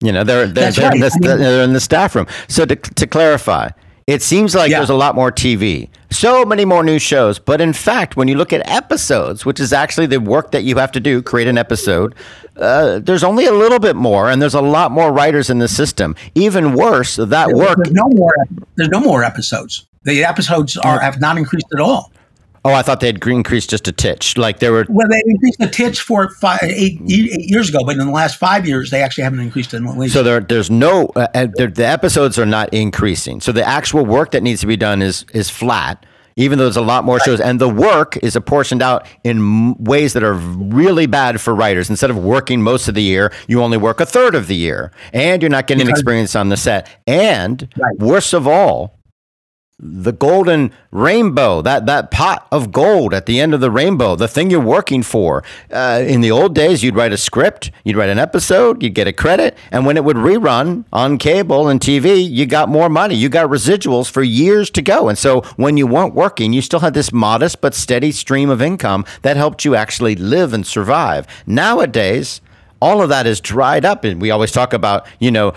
You know, they're they're, they're, in, the, I mean- they're in the staff room. So to, to clarify, it seems like Yeah. there's a lot more TV, so many more new shows. But in fact, when you look at episodes, which is actually the work that you have to do, create an episode, uh, there's only a little bit more, and there's a lot more writers in the system. Even worse, that work. There's no more. There's no more episodes. The episodes are have not increased at all. Oh, I thought they had increased just a titch. Like there were Well, they increased the titch for five, eight, eight years ago, but in the last five years, they actually haven't increased it in. So there, there's no uh, uh, there, the episodes are not increasing. So the actual work that needs to be done is is flat, even though there's a lot more shows, and the work is apportioned out in ways that are really bad for writers. Instead of working most of the year, you only work a third of the year, and you're not getting Because- experience on the set. And Right. worst of all. The golden rainbow, that, that pot of gold at the end of the rainbow, the thing you're working for. Uh, in the old days, you'd write a script, you'd write an episode, you'd get a credit, and when it would rerun on cable and TV, you got more money. You got residuals for years to go. And so when you weren't working, you still had this modest but steady stream of income that helped you actually live and survive. Nowadays, all of that is dried up, and we always talk about, you know,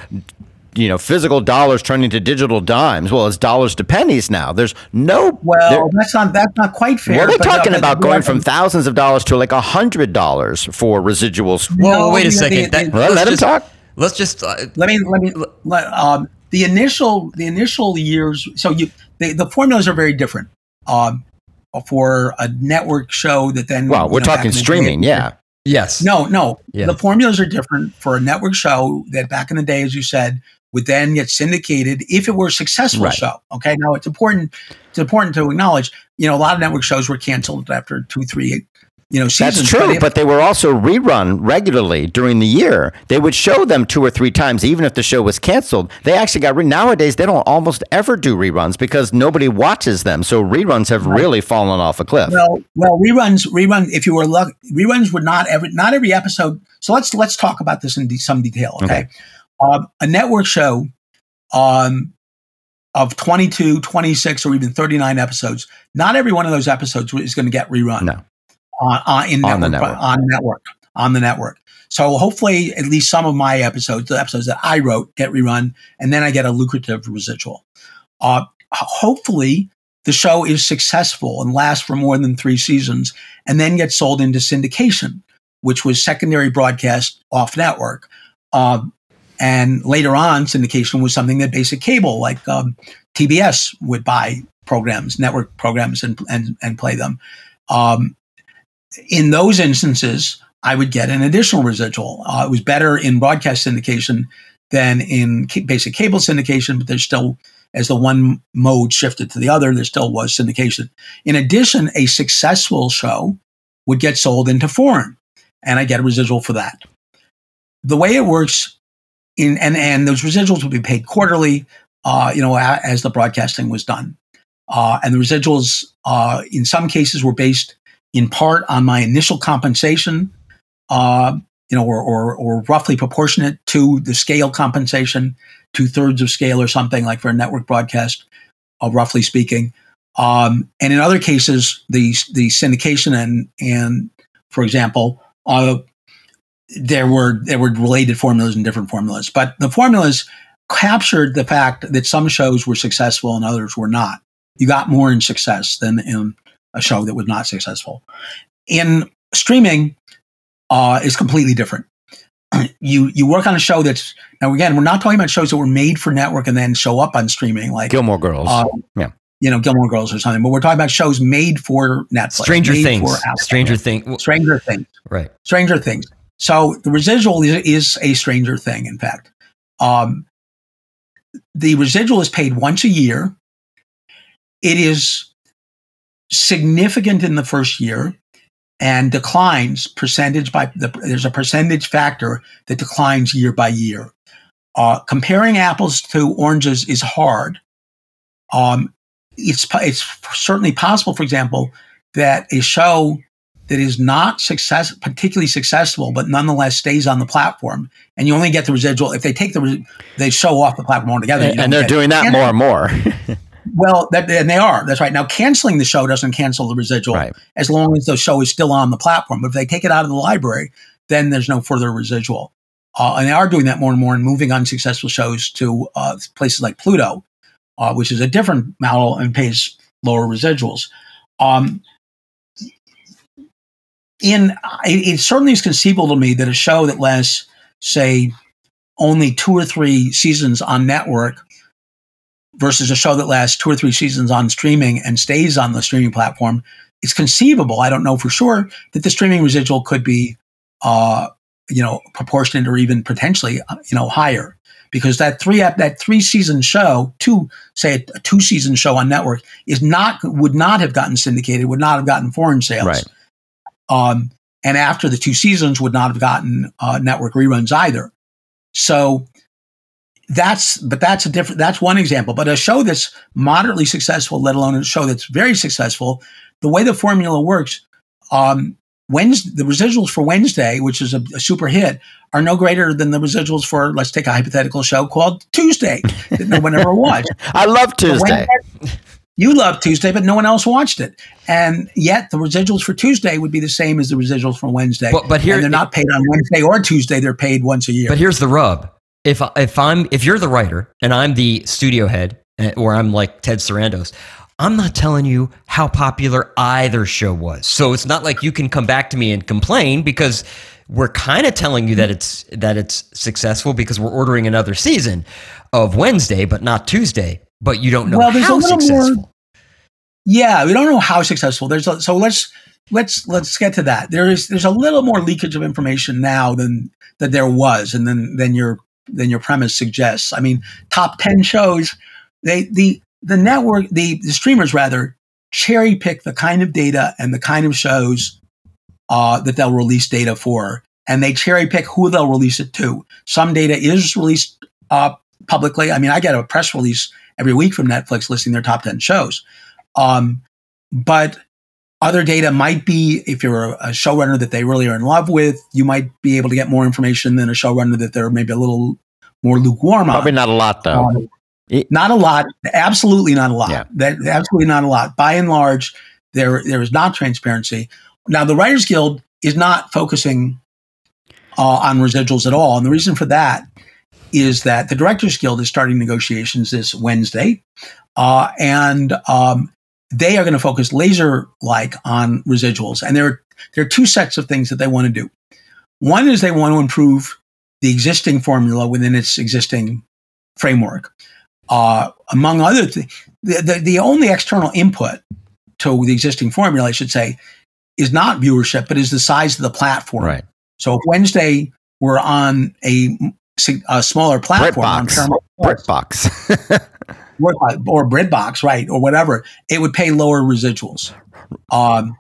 you know, physical dollars turning to digital dimes. Well, it's dollars to pennies now. There's no well, that's not that's not quite fair. what are they uh, talking but- about going from thousands of dollars to like a hundred dollars for residuals? Well, No, wait a second. the- That- the- Well, let's let him talk. Let's just. Uh, let me let me let, um, the initial the initial years. So you the, the formulas are very different. Um, for a network show that then Well, we're know, talking in the day- streaming, yeah. yes. No, no. Yeah. The formulas are different for a network show that back in the day, as you said, would then get syndicated if it were a successful Right. show. Okay. Now it's important it's important to acknowledge, you know, a lot of network shows were canceled after two, three, you know, seasons. That's true, if- but they were also rerun regularly during the year. They would show them two or three times, even if the show was canceled. They actually got re- nowadays. They don't almost ever do reruns because nobody watches them. So reruns have really fallen off a cliff. Well, well, reruns, rerun. If you were luck, reruns would not every not every episode. So let's let's talk about this in de- some detail. Okay, Okay. Um, a network show, um, of 22, 26, or even 39 episodes. Not every one of those episodes is going to get rerun. No. on, on in On the network, network. on network on the network. So hopefully, at least some of my episodes, the episodes that I wrote, get rerun, and then I get a lucrative residual. Uh, hopefully, the show is successful and lasts for more than three seasons, and then gets sold into syndication, which was secondary broadcast off network. Um, and later on, syndication was something that basic cable, like um, TBS, would buy programs, network programs, and and, and play them. Um, in those instances, I would get an additional residual. Uh, it was better in broadcast syndication than in ca- basic cable syndication, but there's still, as the one mode shifted to the other, there still was syndication. In addition, a successful show would get sold into foreign, and I get a residual for that. The way it works, in and and those residuals would be paid quarterly, uh, you know, as the broadcasting was done, uh, and the residuals, uh, in some cases, were based in part on my initial compensation, uh, you know, or, or, or roughly proportionate to the scale compensation, two thirds of scale or something like for a network broadcast, uh, roughly speaking. Um, and in other cases, the the syndication and and for example, uh, there were there were related formulas and different formulas, but the formulas captured the fact that some shows were successful and others were not. You got more in success than in a show that was not successful. In streaming, uh, is completely different. You you work on a show that's now again we're not talking about shows that were made for network and then show up on streaming like Gilmore Girls. uh, Yeah. you know Gilmore Girls or something, but we're talking about shows made for Netflix, Stranger Things. Stranger Things. Stranger Things, Right. Stranger Things. So the residual is, is a Stranger Thing. In fact, um, the residual is paid once a year. It is significant in the first year and declines percentage by the, there's a percentage factor that declines year by year. Uh, comparing apples to oranges is hard. Um, it's it's certainly possible, for example, that a show that is not success particularly successful, but nonetheless stays on the platform, and you only get the residual if they take the they show off the platform altogether. And, and they're doing that more and more. well, that, and they are. That's right. Now, canceling the show doesn't cancel the residual Right. as long as the show is still on the platform. But if they take it out of the library, then there's no further residual. Uh, and they are doing that more and more and moving unsuccessful shows to uh, places like Pluto, uh, which is a different model and pays lower residuals. Um, in it, it certainly is conceivable to me that a show that lasts, say, only two or three seasons on network versus a show that lasts two or three seasons on streaming and stays on the streaming platform, it's conceivable. I don't know for sure that the streaming residual could be, uh, you know, proportionate or even potentially, uh, you know, higher because that three that three season show, two say a two season show on network is not would not have gotten syndicated, would not have gotten foreign sales, Right. Um, and after the two seasons would not have gotten uh, network reruns either. So that's but that's a different that's one example. But a show that's moderately successful, let alone a show that's very successful, the way the formula works, um, Wednesday, the residuals for Wednesday, which is a, a super hit, are no greater than the residuals for let's take a hypothetical show called Tuesday that no one ever watched. I love Tuesday. Wednesday- You love Tuesday, but no one else watched it, and yet the residuals for Tuesday would be the same as the residuals for Wednesday. But- but here- and they're not paid on Wednesday or Tuesday; they're paid once a year. But here's the rub: if if I'm if you're the writer and I'm the studio head, eh, or I'm like Ted Sarandos, I'm not telling you how popular either show was. So it's not like you can come back to me and complain because we're kind of telling you that it's that it's successful because we're ordering another season of Wednesday, but not Tuesday. But you don't know Well, there's a how little more- successful. Yeah, we don't know how successful. There's a, so let's let's let's get to that. There is there's a little more leakage of information now than that there was, and then than your than your premise suggests. I mean, top ten shows, they the the network the, the streamers rather cherry pick the kind of data and the kind of shows uh, that they'll release data for, and they cherry pick who they'll release it to. Some data is released uh, publicly. I mean, I get a press release every week from Netflix listing their top ten shows. Um, but other data might be if you're a, showrunner that they really are in love with, you might be able to get more information than a showrunner that they're maybe a little more lukewarm Probably on. not a lot though. Um, not a lot, absolutely not a lot. Yeah. That absolutely not a lot. By and large, there there is not transparency. Now, the Writers Guild is not focusing uh, on residuals at all, and the reason for that is that the Directors Guild is starting negotiations this Wednesday, uh, and um, they are going to focus laser like on residuals. And there are, there are two sets of things that they want to do. One is they want to improve the existing formula within its existing framework. Uh, among other things, the, the, the only external input to the existing formula, I should say, is not viewership, but is the size of the platform. Right. So if Wednesday were on a, a smaller platform, on BritBox. Paramount BritBox. or, Breadbox, right, or whatever, it would pay lower residuals. Um,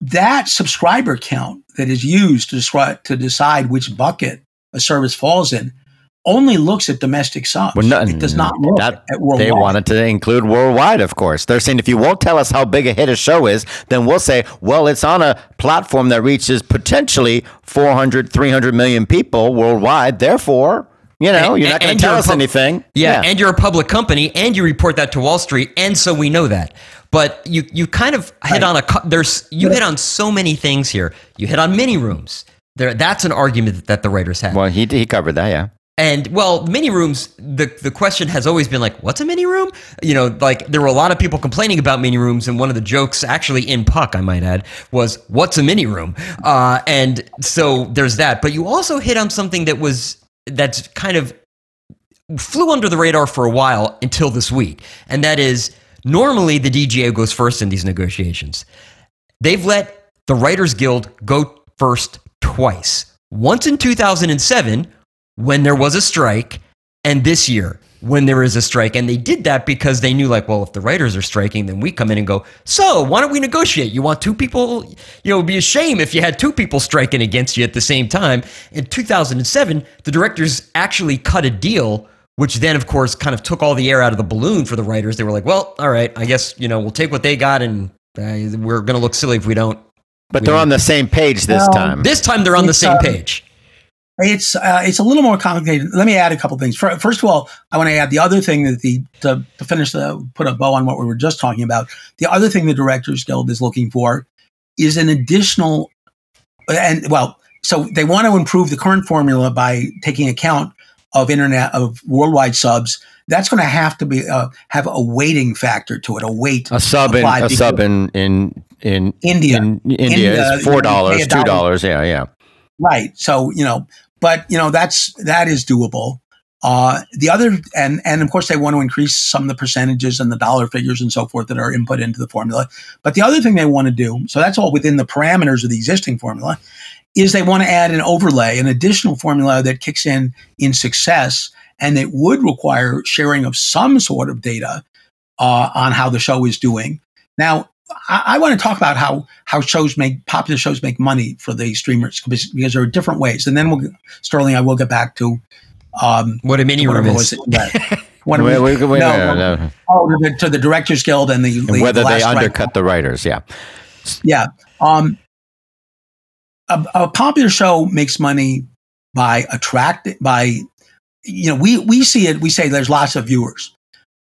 that subscriber count that is used to, describe, to decide which bucket a service falls in only looks at domestic subs. Well, no, it does not look that- at worldwide. They wanted to include worldwide, of course. They're saying if you won't tell us how big a hit a show is, then we'll say, well, it's on a platform that reaches potentially 400, 300 million people worldwide. Therefore, you know, And- you're not going to tell you're us pub- anything. Yeah, and you're a public company, and you report that to Wall Street, and so we know that. But you you kind of hit Right. on a there's you hit on so many things here. You hit on mini rooms. There, that's an argument that the writers have. well, he, he covered that, yeah. And well, mini rooms. The the question has always been like, what's a mini room? You know, like there were a lot of people complaining about mini rooms, and one of the jokes, actually in Puck, I might add, was what's a mini room? Uh, and so there's that. But you also hit on something that was that's kind of flew under the radar for a while until this week, and that is normally the DGA goes first in these negotiations. They've let the Writers Guild go first twice. Once in 2007 when there was a strike, and this year when there is a strike. And they did that because they knew, like, well, if the writers are striking, then we come in and go, so why don't we negotiate? You want two people? You know, it'd be a shame if you had two people striking against you at the same time. In 2007, the directors actually cut a deal. Which then, of course, kind of took all the air out of the balloon for the writers. They were like, "Well, all right, I guess you know we'll take what they got, and uh, we're going to look silly if we don't But they're on the same page this Well, time. This time they're on the same um, page. It's uh, it's a little more complicated. Let me add a couple things. First of all, I want to add the other thing that the to, to finish the put a bow on what we were just talking about. The other thing the Directors Guild is looking for is an additional and well, so they want to improve the current formula by taking account of internet of worldwide subs. That's going to have to be uh, have a weighting factor to it, a weight. a sub in a sub in in in India. in India, India, is four dollars, you pay a two dollar. dollars. Yeah, yeah. Right. So, you know, but you know, that's that is doable. Uh, the other and and of course they want to increase some of the percentages and the dollar figures and so forth that are input into the formula. But the other thing they want to do, so that's all within the parameters of the existing formula, is they want to add an overlay, an additional formula that kicks in in success, and it would require sharing of some sort of data uh, on how the show is doing. Now, I, I want to talk about how how shows make popular shows make money for the streamers because, because there are different ways. And then we'll Sperling, I will get back to um, What a mini room is. was it? Right. What Wait, we- wait, wait, no, no, no. oh, to the, to the Directors Guild and the, And the whether the they last rank- undercut the writers. Yeah. Yeah. Um, a, a popular show makes money by attract by you know we we see it we say there's lots of viewers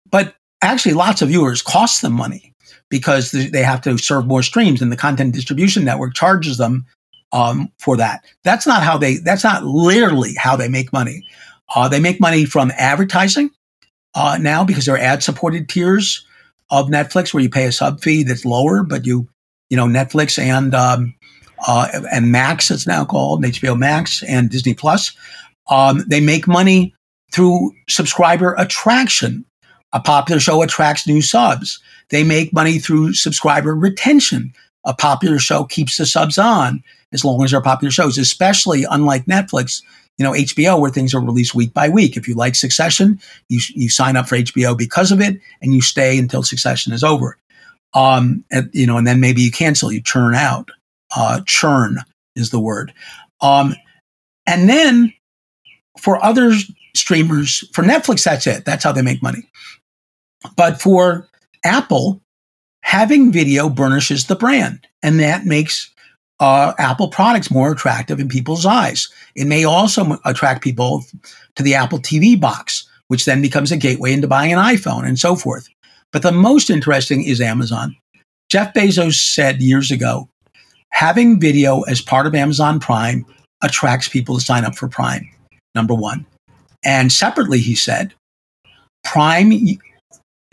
but actually lots of viewers cost them money because they have to serve more streams and the content distribution network charges them um, for that. That's not how they that's not literally how they make money. Uh, they make money from advertising uh, now because there are ad supported tiers of netflix where you pay a sub fee that's lower but you you know netflix and um, uh, and max it's now called hbo max and disney plus um, they make money through subscriber attraction. A popular show attracts new subs they make money through subscriber retention a popular show keeps the subs on as long as they're popular shows especially unlike netflix you know hbo where things are released week by week if you like succession you, you sign up for hbo because of it and you stay until succession is over um, and, you know, and then maybe you cancel, you churn out. Uh, churn is the word. Um, and then for other streamers, for Netflix, that's it. That's how they make money. But for Apple, having video burnishes the brand, and that makes uh, Apple products more attractive in people's eyes. It may also attract people to the Apple TV box, which then becomes a gateway into buying an iPhone and so forth. But the most interesting is Amazon. Jeff Bezos said years ago, having video as part of Amazon Prime attracts people to sign up for Prime, number one. And separately, he said, Prime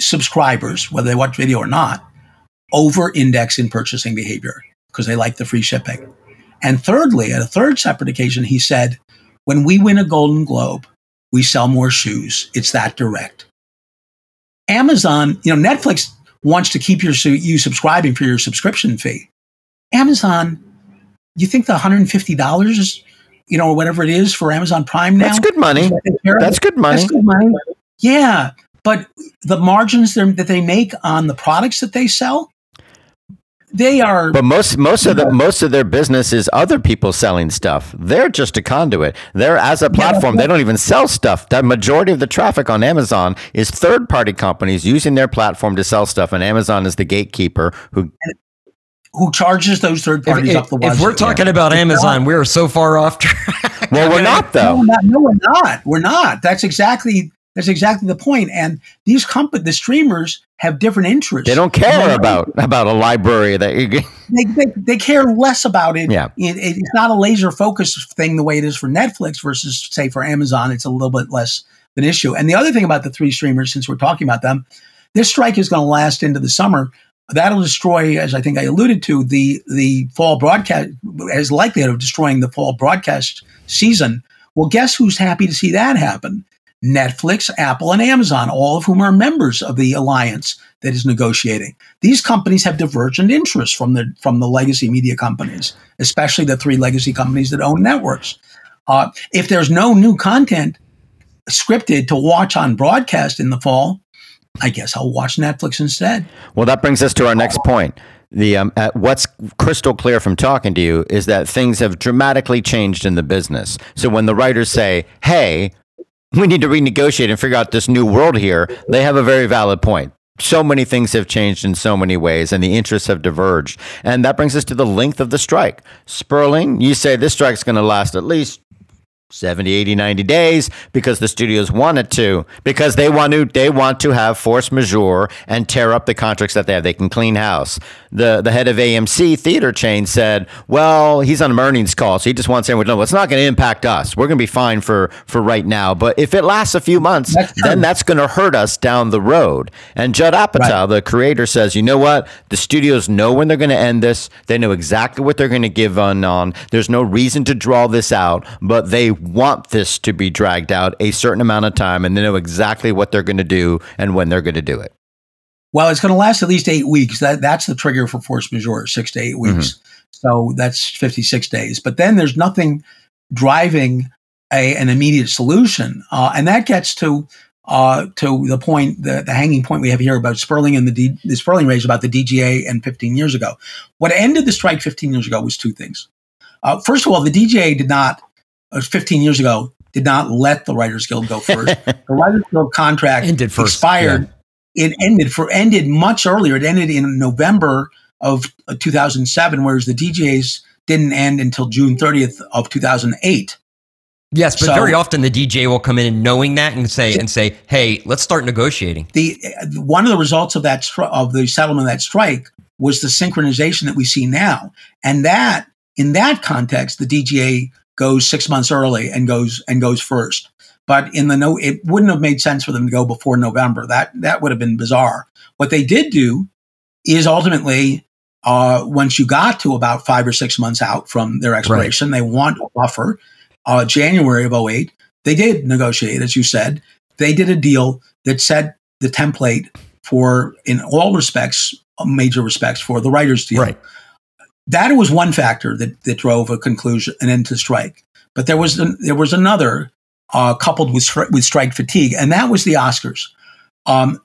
subscribers, whether they watch video or not, over index in purchasing behavior because they like the free shipping. And thirdly, at a third separate occasion, he said, when we win a Golden Globe, we sell more shoes. It's that direct. Amazon, you know, Netflix wants to keep your you subscribing for your subscription fee. Amazon, you think the $150 is, you know, or whatever it is for Amazon Prime now? That's good money. That's good money. That's good money. Yeah, but the margins that they make on the products that they sell, they are. But most most of the most of their business is other people selling stuff. They're just a conduit. They're as a platform. They don't even sell stuff. The majority of the traffic on Amazon is third party companies using their platform to sell stuff, and Amazon is the gatekeeper who who charges those third parties if- up the if we're talking about Amazon, we're so far off track. Well, we're not No, though. we're not, no, we're not. We're not. That's exactly that's exactly the point. And these company, the streamers have different interests. They don't care about about a library that you. They, they, they care less about it. Yeah. It, it- It's not a laser focused thing the way it is for Netflix versus say for Amazon. It's a little bit less of an issue. And the other thing about the three streamers, since we're talking about them, this strike is going to last into the summer. That'll destroy, as I think I alluded to, the the fall broadcast as likelihood of destroying the fall broadcast season. Well, guess who's happy to see that happen? Netflix, Apple, and Amazon, all of whom are members of the alliance that is negotiating. These companies have divergent interests from the from the legacy media companies, especially the three legacy companies that own networks. Uh, if there's no new content scripted to watch on broadcast in the fall, I guess I'll watch Netflix instead. Well, that brings us to our next point. The um, uh, what's crystal clear from talking to you is that things have dramatically changed in the business. So when the writers say, "Hey, we need to renegotiate and figure out this new world here," they have a very valid point. so many things have changed in so many ways and the interests have diverged. And that brings us to the length of the strike. Sperling, you say this strike's going to last at least 70 80 90 days because the studios want it to because they want to they want to have force majeure and tear up the contracts that they have. They can clean house. The the head of AMC theater chain said well he's on an earnings call so he just wants everyone to know it's not going to impact us. We're going to be fine for for right now but if it lasts a few months That's then that's going to hurt us down the road. And Judd Apatow Right. the creator says you know what? The studios know when they're going to end this. They know exactly what they're going to give on on. There's no reason to draw this out but they want this to be dragged out a certain amount of time and they know exactly what they're going to do and when they're going to do it Well, it's going to last at least eight weeks. That that's the trigger for force majeure, six to eight weeks. So that's fifty six days. But then there's nothing driving a, an immediate solution, uh, and that gets to uh, to the point, the, the hanging point we have here about Sperling and the D, the Sperling raise about the DGA and 15 years ago. What ended the strike 15 years ago was two things. Uh, first of all, the DGA did not, 15 years ago, did not let the Writers Guild go first. the Writers Guild contract Ended first, expired. It ended for ended much earlier. It ended in November of uh, 2007, whereas the DGA's didn't end until June 30th of 2008. Yes, but So- very often the DGA will come in and knowing that and say and say, "Hey, let's start negotiating." the one of the results of that stri- of the settlement of that strike was the synchronization that we see now, and that in that context, the DGA goes six months early and goes and goes first. But in the no, it wouldn't have made sense for them to go before November. That that would have been bizarre. What they did do is ultimately, uh, once you got to about five or six months out from their expiration, they want a buffer. Uh, January of 08, they did negotiate, as you said. They did a deal that set the template for, in all respects, major respects, for the writers' deal. Right. That was one factor that, that drove a conclusion, an end to strike. But there was an, there was another uh, coupled with with strike fatigue, and that was the Oscars. Um,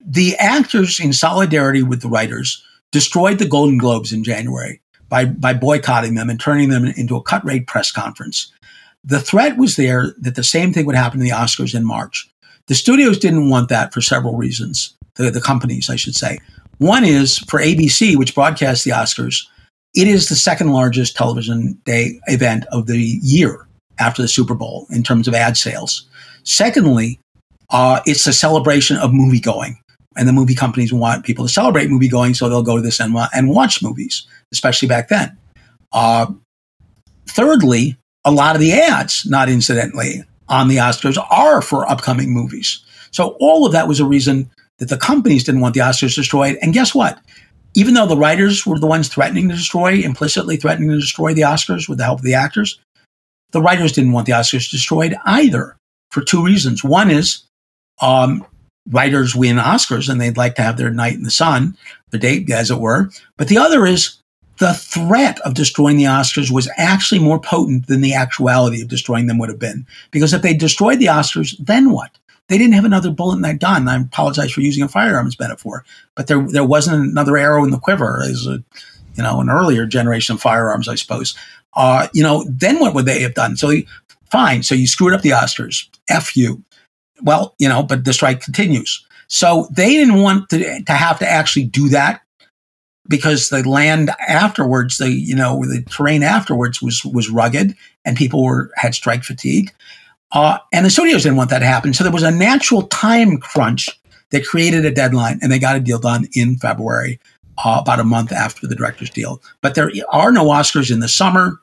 the actors, in solidarity with the writers, destroyed the Golden Globes in January by by boycotting them and turning them into a cut rate press conference. The threat was there that the same thing would happen to the Oscars in March. The studios didn't want that for several reasons. The, the companies, I should say. One is for ABC, which broadcasts the Oscars, it is the second largest television day event of the year after the Super Bowl in terms of ad sales. Secondly, uh, it's a celebration of movie going. And the movie companies want people to celebrate movie going, so they'll go to the cinema and watch movies, especially back then. Uh, thirdly, a lot of the ads, not incidentally, on the Oscars are for upcoming movies. So all of that was a reason that the companies didn't want the Oscars destroyed. And guess what? Even though the writers were the ones threatening to destroy, implicitly threatening to destroy the Oscars with the help of the actors, the writers didn't want the Oscars destroyed either for two reasons. One is um, writers win Oscars and they'd like to have their night in the sun, the date, as it were. But the other is the threat of destroying the Oscars was actually more potent than the actuality of destroying them would have been. Because if they destroyed the Oscars, then what? They didn't have another bullet in that gun. I apologize for using a firearms metaphor, but there there wasn't another arrow in the quiver as a you know an earlier generation of firearms, I suppose. Uh, you know, then what would they have done? So fine, so you screwed up the Oscars. F you. Well, you know, but the strike continues. So they didn't want to, to have to actually do that because the land afterwards, the you know the terrain afterwards was was rugged and people were had strike fatigue, uh, and the studios didn't want that to happen. So there was a natural time crunch that created a deadline, and they got a deal done in February, uh, about a month after the director's deal. But there are no Oscars in the summer.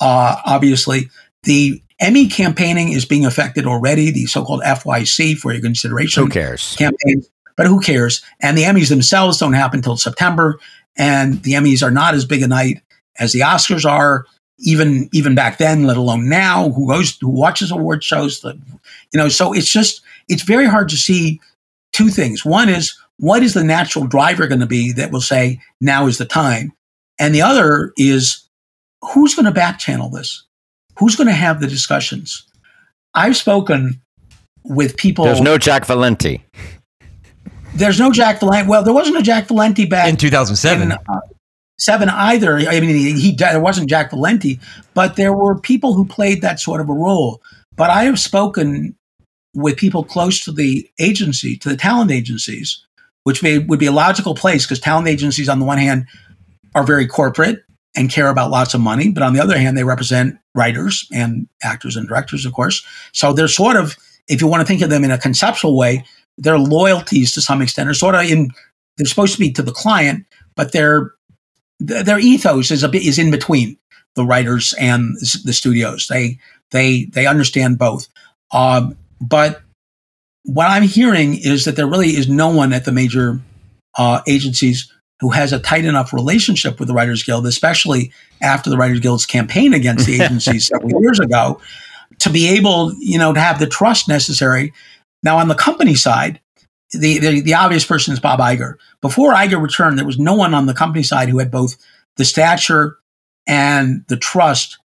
Uh, obviously, the Emmy campaigning is being affected already. The so-called FYC for your consideration Who cares? campaigns, but who cares? And the Emmys themselves don't happen until September, and the Emmys are not as big a night as the Oscars are. Even even back then, let alone now, who goes who watches award shows? The, you know, so it's just it's very hard to see two things. One is what is the natural driver going to be that will say now is the time, and the other is who's going to back channel this? Who's going to have the discussions? I've spoken with people. There's no Jack Valenti. There's no Jack Valenti. Well, there wasn't a Jack Valenti back In 2007. in, uh, seven either. I mean, he, he there wasn't Jack Valenti, but there were people who played that sort of a role. But I have spoken with people close to the agency, to the talent agencies, which may, would be a logical place because talent agencies, on the one hand, are very corporate and care about lots of money, but on the other hand, they represent writers and actors and directors, of course. So they're sort of, if you want to think of them in a conceptual way, their loyalties to some extent are sort of in. They're supposed to be to the client, but their their ethos is a bit is in between the writers and the studios. They they they understand both. Um, but what I'm hearing is that there really is no one at the major uh, agencies who has a tight enough relationship with the Writers Guild, especially after the Writers Guild's campaign against the agencies several years ago, to be able, you know, to have the trust necessary. Now, on the company side, the, the, the obvious person is Bob Iger. Before Iger returned, there was no one on the company side who had both the stature and the trust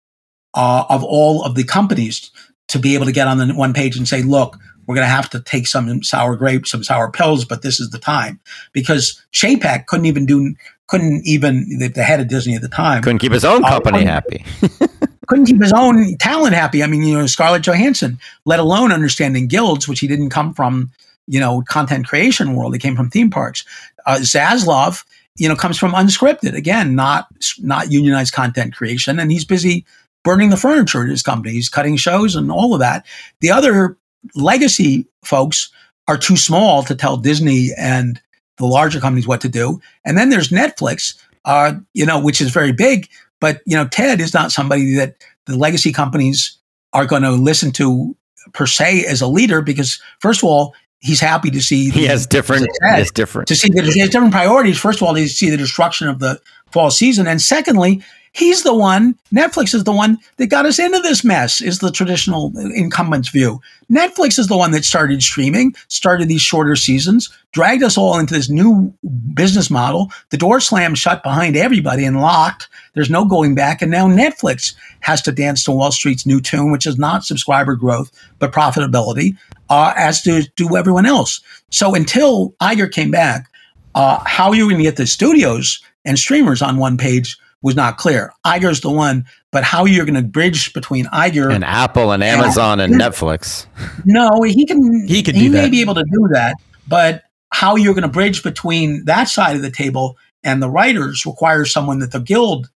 uh, of all of the companies to be able to get on the one page and say, look, we're going to have to take some sour grapes, some sour pills, but this is the time. Because Chapek couldn't even do, couldn't even, the, the head of Disney at the time, Couldn't keep his own Uh, company couldn't- happy. couldn't keep his own talent happy. I mean, you know, Scarlett Johansson, let alone understanding guilds, which he didn't come from, you know, content creation world. It came from theme parks. Uh, Zaslav, you know, comes from unscripted. Again, not not unionized content creation, and he's busy burning the furniture at his company. He's cutting shows and all of that. The other legacy folks are too small to tell Disney and the larger companies what to do. And then there's Netflix, uh, you know, which is very big. But you know, Ted is not somebody that the legacy companies are going to listen to per se as a leader because, first of all, he's happy to see He has different. as I It's different. to see that he has different priorities. First of all, to see the destruction of the fall season, and secondly, he's the one. Netflix is the one that got us into this mess. Is the traditional incumbent's view. Netflix is the one that started streaming, started these shorter seasons, dragged us all into this new business model. The door slammed shut behind everybody and locked. There's no going back, and now Netflix has to dance to Wall Street's new tune, which is not subscriber growth but profitability, uh, as to do everyone else. So until Iger came back, uh, how you were going to get the studios and streamers on one page was not clear. Iger's the one, but how you're going to bridge between Iger and Apple and Amazon and Netflix. no, he can. He could He may that. be able to do that, but how you're going to bridge between that side of the table and the writers requires someone that the guild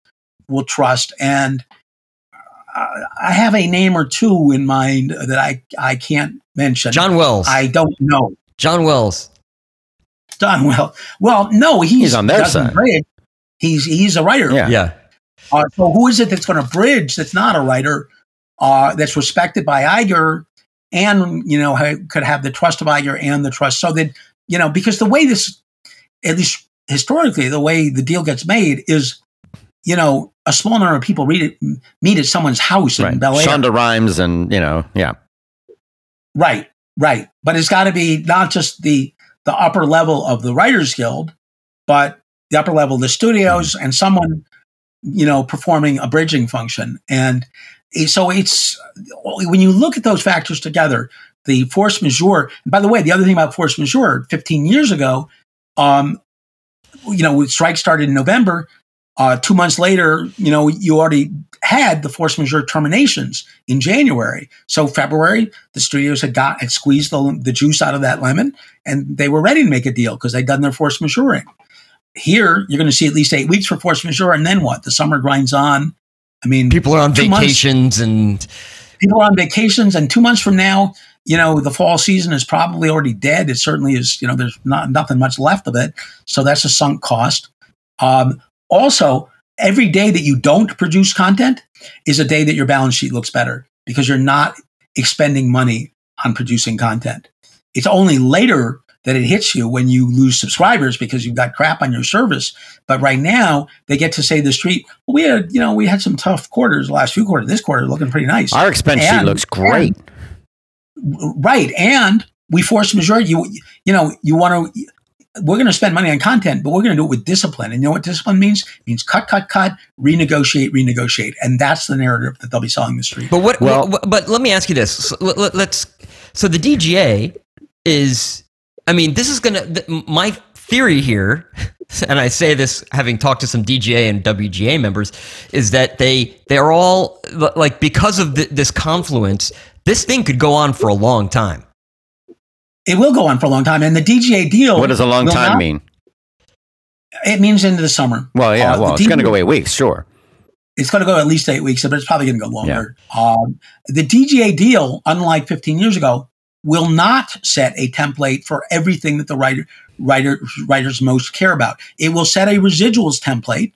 will trust. And uh, I have a name or two in mind that I I can't mention. John Wells. I don't know. John Wells. Done well. Well, no, he's, He's on their side. bridge. He's he's a writer. Yeah. Yeah. Uh, so who is it that's going to bridge? That's not a writer. Uh, that's respected by Iger, and you know ha- could have the trust of Iger and the trust. So that you know because the way this, at least historically, the way the deal gets made is, you know, a small number of people read it, meet at someone's house in Right. Bel Air. Shonda Rhimes and you know, yeah. Right, right. But it's got to be not just the the upper level of the Writers Guild, but the upper level of the studios and someone, you know, performing a bridging function. And so it's when you look at those factors together, the force majeure. And by the way, the other thing about force majeure, 15 years ago, um, you know, strike started in November. Uh, two months later, you know, you already had the force majeure terminations in January. So February, the studios had got had squeezed the, the juice out of that lemon, and they were ready to make a deal because they'd done their force majeuring. Here, you're going to see at least eight weeks for force majeure, and then what? The summer grinds on. I mean, People are on Two months. vacations and people are on vacations, and two months from now, you know, the fall season is probably already dead. It certainly is. You know, there's not nothing much left of it, so that's a sunk cost. Um, also, every day that you don't produce content is a day that your balance sheet looks better because you're not expending money on producing content. It's only later that it hits you when you lose subscribers because you've got crap on your service. But right now, they get to say the street, well, we had, you know, we had some tough quarters the last few quarters. This quarter looking pretty nice. Our expense sheet looks great. right and we force majeure. you you know you want to we're going to spend money on content but we're going to do it with discipline and you know what discipline means it means cut cut cut renegotiate renegotiate and that's the narrative that they'll be selling the street But what? Well- what- but let me ask you this. So, let, let- let's. So the DGA is. I mean, this is gonna. My theory here, and I say this having talked to some DGA and WGA members, is that they they are all like because of th- this confluence. This thing could go on for a long time. It will go on for a long time. And the DGA deal. What does a long time not- mean? It means into the summer. Well, yeah, Uh, well, it's going to go eight weeks, sure. It's going to go at least eight weeks, but it's probably going to go longer. Um, the DGA deal, unlike 15 years ago, will not set a template for everything that the writer, writer, writers most care about. It will set a residuals template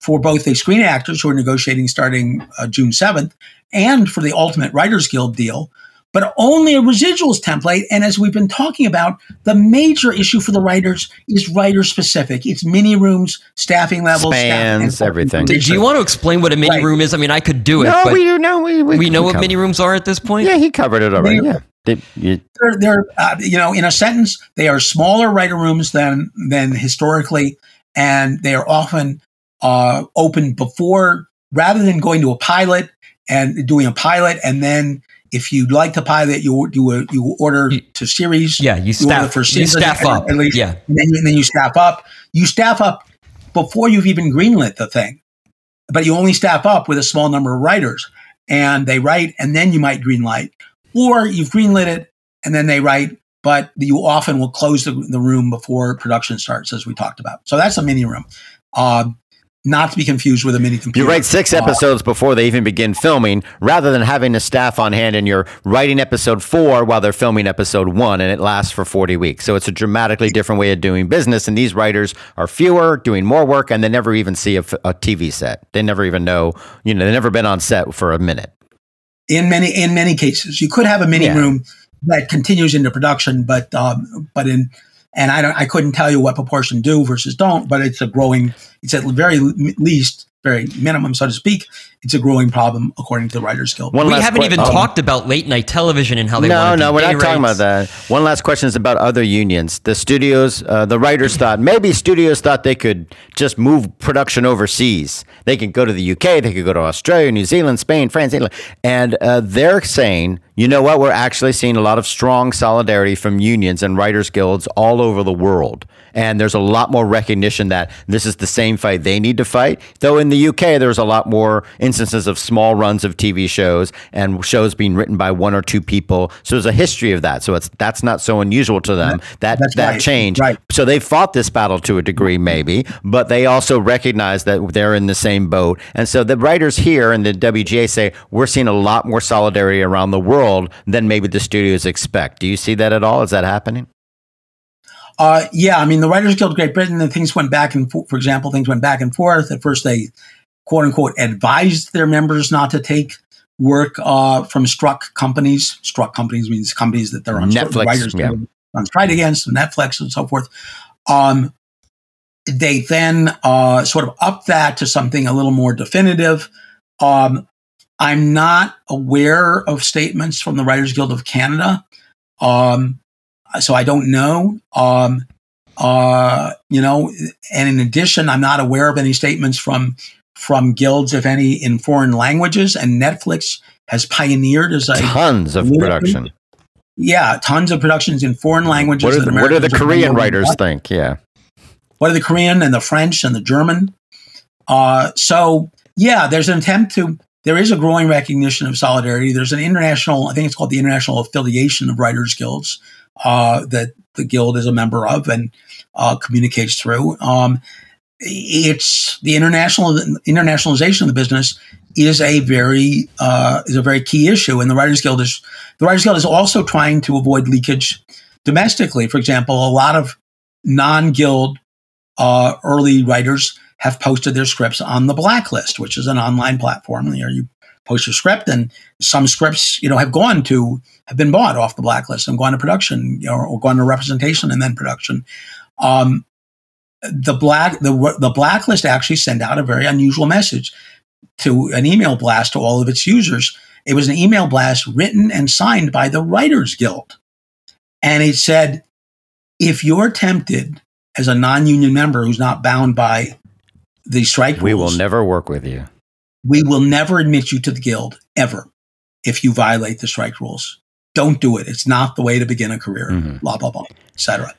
for both the screen actors who are negotiating starting uh, June 7th and for the Ultimate Writers Guild deal, but only a residuals template. And as we've been talking about, the major issue for the writers is writer specific. It's mini rooms, staffing levels, staff- Spans, and- everything. Do, do you want to explain what a mini Right. room is? I mean, I could do it, No, but we we, no, we we, know we what covered- mini rooms are at this point. Yeah, he covered it already. Mini- Yeah, Did you, they're, they're uh, you know in a sentence they are smaller writer rooms than than historically and they are often uh, open before rather than going to a pilot and doing a pilot and then if you'd like to pilot you you uh, you order You- to series Yeah, you You order staff. for You staff up. at least. Yeah, and then, you, and then you staff up you staff up before you've even greenlit the thing but you only staff up with a small number of writers and they write and then you might greenlight or you've greenlit it and then they write but you often will close the, the room before production starts as we talked about so that's a mini room um, not to be confused with a mini computer you write six episodes before they even begin filming, rather than having a staff on hand and you're writing episode four while they're filming episode one, and it lasts for forty weeks. So it's a dramatically different way of doing business. And these writers are fewer, doing more work, and they never even see a TV set. They never even know, you know, they've never been on set for a minute. in many in many cases you could have a mini Yeah. room that continues into production but um, but in and I don't I couldn't tell you what proportion do versus don't but it's a growing it's at the very least very minimum so to speak it's a growing problem according to the writers guild One we haven't que- even oh. talking about late night television and how they no, want to no, do we're day not talking about that. One last question is about other unions. The studios, uh, the writers thought maybe studios thought they could just move production overseas. They could go to the UK, they could go to Australia, New Zealand, Spain, France, Italy, and uh, they're saying, you know what? We're actually seeing a lot of strong solidarity from unions and writers guilds all over the world. And there's a lot more recognition that this is the same fight they need to fight. Though in the UK, there's a lot more instances of small runs of TV shows and shows being written by one or two people. So there's a history of that. So it's that's not so unusual to them. That That's that right. change. Right. So they fought this battle to a degree, maybe, but they also recognize that they're in the same boat. And so the writers here in the WGA say we're seeing a lot more solidarity around the world than maybe the studios expect. Do you see that at all? Is that happening? Uh, yeah, I mean, the Writers Guild Great Britain, and things went back and forth. For example, things went back and forth. At first, they quote unquote advised their members not to take work uh, from struck companies. Struck companies means companies that they're on Netflix, Writers yeah. On strike against, Netflix and so forth. Um, they then uh, sort of upped that to something a little more definitive. Um, I'm not aware of statements from the Writers Guild of Canada. Um, so I don't know. Um, uh, you know, and in addition, I'm not aware of any statements from from guilds, if any, in foreign languages. And Netflix has pioneered as a Tons of production. yeah, tons of productions in foreign languages. What, are the, what do the Korean writers think? Yeah. What are the Korean and the French and the German? Uh, so yeah, there's an attempt to. There is a growing recognition of solidarity. There's an international. I think it's called the International Affiliation of Writers Guilds uh, that the guild is a member of and uh, communicates through. Um, it's the international internationalization of the business is a very uh, is a very key issue, and the Writers Guild is the Writers Guild is also trying to avoid leakage domestically. For example, a lot of non-guild uh, early writers have posted their scripts on the Blacklist, which is an online platform where you post your script, and some scripts, you know, have gone to have been bought off the Blacklist and gone to production, you know, or gone to representation and then production. Um, the black the the Blacklist actually sent out a very unusual message to an email blast to all of its users. It was an email blast written and signed by the Writers Guild, and it said, "If you're tempted." As a non-union member who's not bound by the strike We will never work with you. we will never admit you to the guild ever if you violate the strike rules. Don't do it. It's not the way to begin a career. Mhm. Blah blah blah, etc.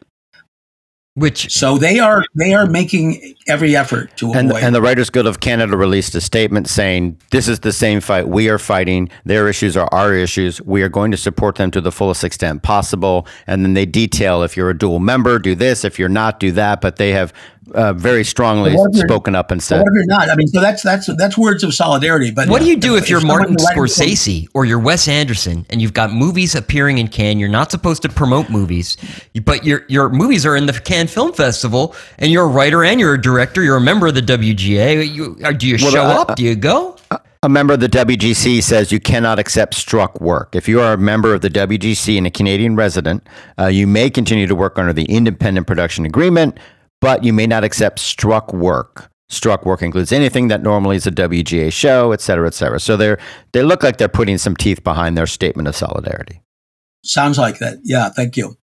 Which So they are they are making every effort to And, avoid. and the Writers Guild of Canada released a statement saying, This is the same fight we are fighting. Their issues are our issues. We are going to support them to the fullest extent possible. And then they detail if you're a dual member, do this. If you're not, do that. But they have uh, very strongly What if you're- spoken up and said, what if you're not? I mean, so that's that's that's words of solidarity. But What do you do if you're someone Martin writing- Scorsese or you're Wes Anderson and you've got movies appearing in Cannes? You're not supposed to promote movies, but your your movies are in the Cannes Film Festival, and you're a writer and you're a director. You're a member of the WGA. You, uh, do you Well, show uh, up? Do you go? A member of the WGC says you cannot accept struck work. If you are a member of the WGC and a Canadian resident, uh, you may continue to work under the independent production agreement, but you may not accept struck work. Struck work includes anything that normally is a WGA show, et cetera, et cetera. So they're they look like they're putting some teeth behind their statement of solidarity. Sounds like that. Yeah, thank you.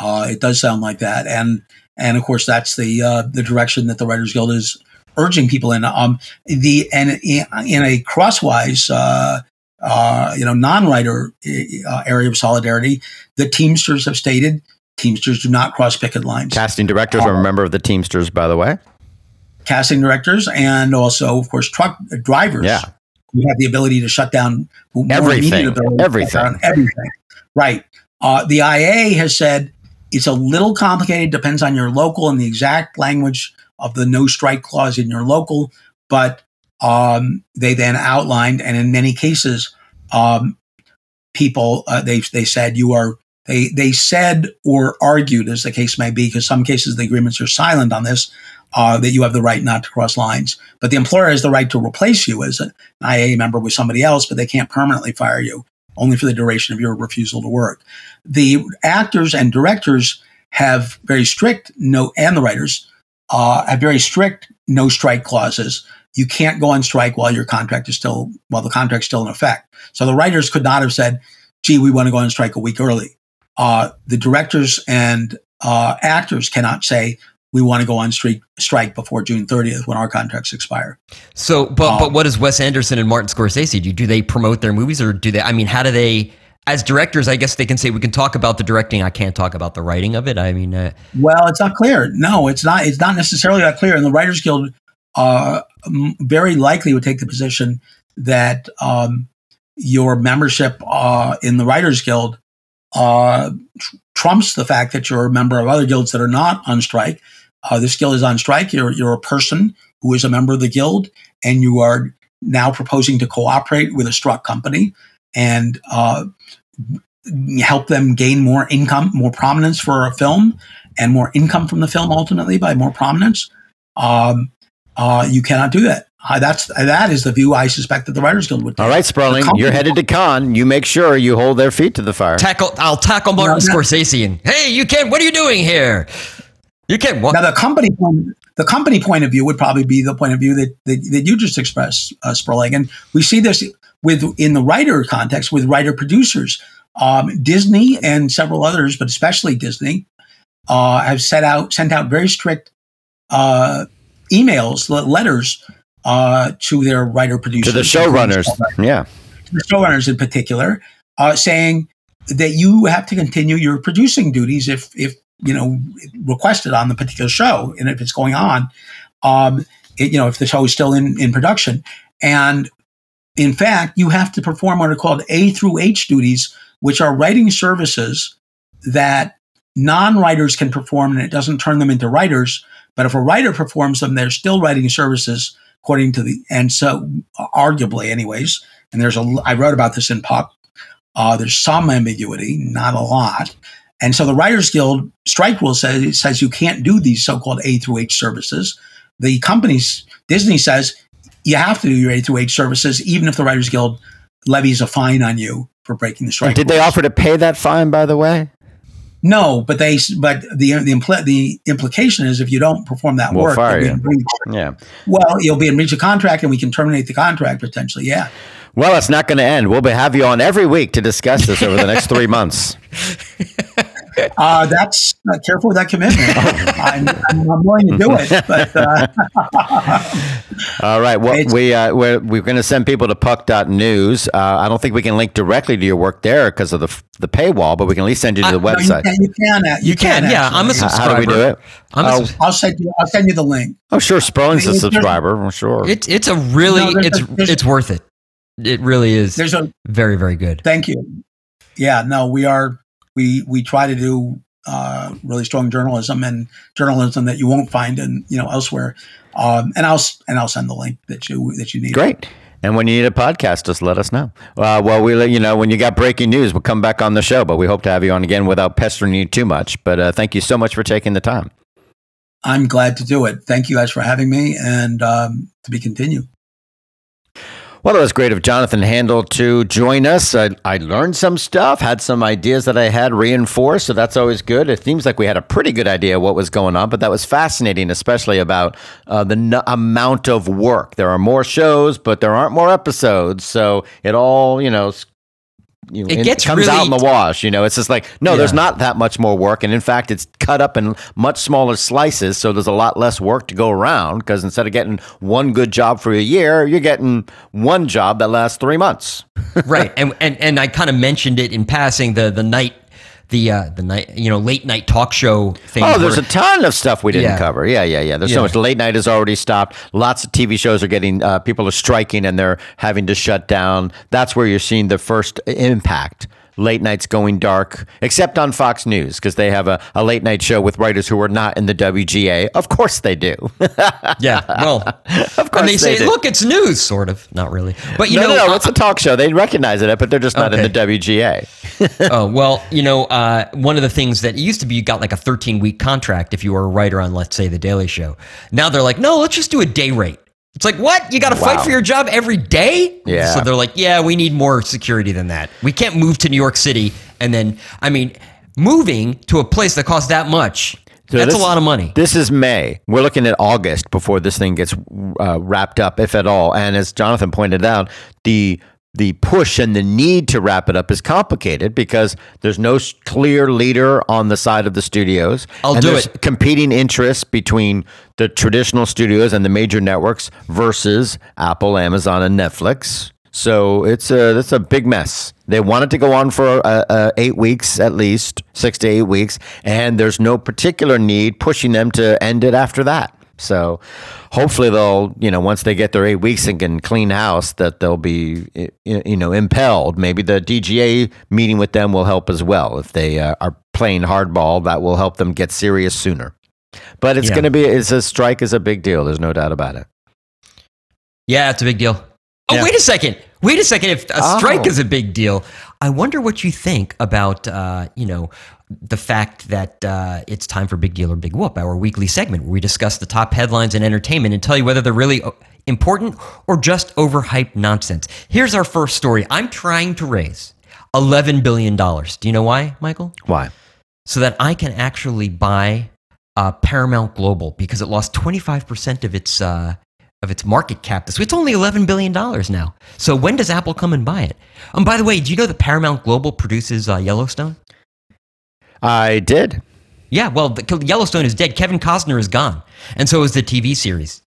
Uh, it does sound like that, and and of course that's the uh, the direction that the Writers Guild is urging people in. Um, the and in, in a crosswise, uh, uh, you know, non-writer uh, area of solidarity, the Teamsters have stated Teamsters do not cross picket lines. Casting directors are a member of the Teamsters, by the way. casting directors and also, of course, truck drivers. Yeah. who have the ability to shut down Everything. immediate ability to shut Everything. down everything. Right. Uh, the IA has said it's a little complicated. Depends on your local and the exact language of the no strike clause in your local. But um, they then outlined, and in many cases, um, people uh, they they said you are they they said or argued, as the case may be, because some cases the agreements are silent on this, uh, that you have the right not to cross lines. But the employer has the right to replace you as an IA member with somebody else, but they can't permanently fire you, only for the duration of your refusal to work. The actors and directors have very strict no, and the writers uh, have very strict no strike clauses. You can't go on strike while your contract is still while the contract's still in effect. So the writers could not have said, "Gee, we want to go on strike a week early." Uh, the directors and uh, actors cannot say, we want to go on strike, strike before June 30th when our contracts expire. So, but Um, but what does Wes Anderson and Martin Scorsese do? Do they promote their movies, or do they? I mean, how do they? As directors, I guess they can say we can talk about the directing. I can't talk about the writing of it. I mean, uh, Well, it's not clear. No, it's not. It's not necessarily that clear. And the Writers Guild uh, m- very likely would take the position that um, your membership uh, in the Writers Guild uh, tr- trumps the fact that you're a member of other guilds that are not on strike. Uh, this guild is on strike. You're you're a person who is a member of the guild, and you are now proposing to cooperate with a struck company and uh, help them gain more income, more prominence for a film, and more income from the film ultimately by more prominence. Um, uh, you cannot do that. Uh, that's that is the view I suspect that the Writers Guild would take. All right, Sperling, you're headed to Cannes. You make sure you hold their feet to the fire. tackle. I'll tackle Martin No, no. Scorsese and hey, you can't. What are you doing here? You can't. What? Now the company point, the company point of view would probably be the point of view that that, that you just expressed, uh, Sperling, and we see this with in the writer context with writer producers. Um, Disney and several others, but especially Disney, uh, have set out sent out very strict uh, emails, letters uh, to their writer producers, To the showrunners. Yeah. the showrunners in particular, uh, saying that you have to continue your producing duties if, if you know, requested on the particular show, and if it's going on, um, it, you know, if the show is still in, in production, and in fact, you have to perform what are called A through H duties, which are writing services that non-writers can perform, and it doesn't turn them into writers. But if a writer performs them, they're still writing services according to the and so arguably, anyways. And there's a I wrote about this in pop Uh, there's some ambiguity, not a lot. And so the Writers Guild strike rule says says you can't do these so-called A through H services. The companies Disney says you have to do your A through H services, even if the Writers Guild levies a fine on you for breaking the strike. Did they offer to pay that fine, by the way? No, but they but the the, impl- the implication is if you don't perform that We'll work, fire you'll be you. in breach. Yeah. Well, you'll be in breach of contract, and we can terminate the contract potentially. Yeah. Well, it's not going to end. We'll be, have you on every week to discuss this over the next three months. Uh, that's uh, careful with that commitment. I'm, I'm, I'm willing to do it, but uh, All right. Well, we uh, we're, we're going to send people to puck.news. Uh, I don't think we can link directly to your work there because of the the paywall, but we can at least send you to the no, you website. can. You can. uh, You, You can, yeah. I'm a subscriber. How do we do it? I'm a Oh, subs- I'll send you. I'll send you the link. oh, sure. Sperling's a There's- subscriber. Well, sure. It's it's a really No, it's a- it's worth it. It really is There's a very very good. thank you. Yeah. No, we are. We we try to do uh, really strong journalism and journalism that you won't find in you know elsewhere. Um, and I'll and I'll send the link that you that you need. Great. And when you need a podcast, just let us know. Uh, well, we let you know when you got breaking news. We'll come back on the show, but we hope to have you on again without pestering you too much. But uh, thank you so much for taking the time. I'm glad to do it. Thank you guys for having me, and um, to be continued. Well, it was great of Jonathan Handel to join us. I, I learned some stuff, had some ideas that I had reinforced, so that's always good. It seems like we had a pretty good idea what was going on, but that was fascinating, especially about uh, the n- amount of work. There are more shows, but there aren't more episodes, so it all, you know, you know, It gets comes out in the wash. You know, it's just like no, there's not that much more work, and in fact, it's cut up in much smaller slices, so there's a lot less work to go around. Because instead of getting one good job for a year, you're getting one job that lasts three months. right and and and I kind of mentioned it in passing the the night the uh the night you know late night talk show thing Oh, there's a ton of stuff we didn't Yeah. cover. Yeah, yeah, yeah. There's so much. Late night has already stopped. Lots of TV shows are getting. Uh, people are striking and they're having to shut down. That's where you're seeing the first impact. Late nights going dark, except on Fox News because they have a, a late night show with writers who are not in the WGA. Of course they do. yeah well of course and they say do. look it's news sort of not really but you no, know no, no. It's a talk show. They recognize it, but they're just not in the WGA. oh well you know uh, one of the things that used to be you got like a 13 week contract if you were a writer on let's say the daily show now they're like no let's just do a day rate it's like what you got to fight for your job every day Yeah. so they're like yeah we need more security than that we can't move to new york city and then i mean moving to a place that costs that much So that's this- a lot of money This is May. We're looking at August before this thing gets uh, wrapped up, if at all. And as Jonathan pointed out, the the push and the need to wrap it up is complicated because there's no clear leader on the side of the studios. I'll and do it. Competing interests between the traditional studios and the major networks versus Apple, Amazon, and Netflix. So it's a that's a big mess. They want it to go on for uh, uh, eight weeks at least, six to eight weeks, and there's no particular need pushing them to end it after that. So hopefully they'll, you know, once they get their eight weeks and can clean house, that they'll be, you know, impelled. Maybe the DGA meeting with them will help as well. If they uh, are playing hardball, that will help them get serious sooner. But it's Yeah. going to be, it's a strike is a big deal. There's no doubt about it. Yeah, it's a big deal. Oh, Yeah. wait a second. Wait a second. If a Oh. strike is a big deal, I wonder what you think about, uh, you know, the fact that uh, it's time for Big Deal or Big Whoop, our weekly segment where we discuss the top headlines in entertainment and tell you whether they're really uh, important or just overhyped nonsense. Here's our first story. I'm trying to raise $11 billion. Do you know why, Michael? Why? so that I can actually buy uh, Paramount Global because it lost 25% of its uh, of its market cap this week. It's only 11 billion dollars now. So when does Apple come and buy it? And by the way, do you know that Paramount Global produces uh, Yellowstone? I did. Yeah, well, the, Yellowstone is dead. Kevin Costner is gone, and so is the TV series.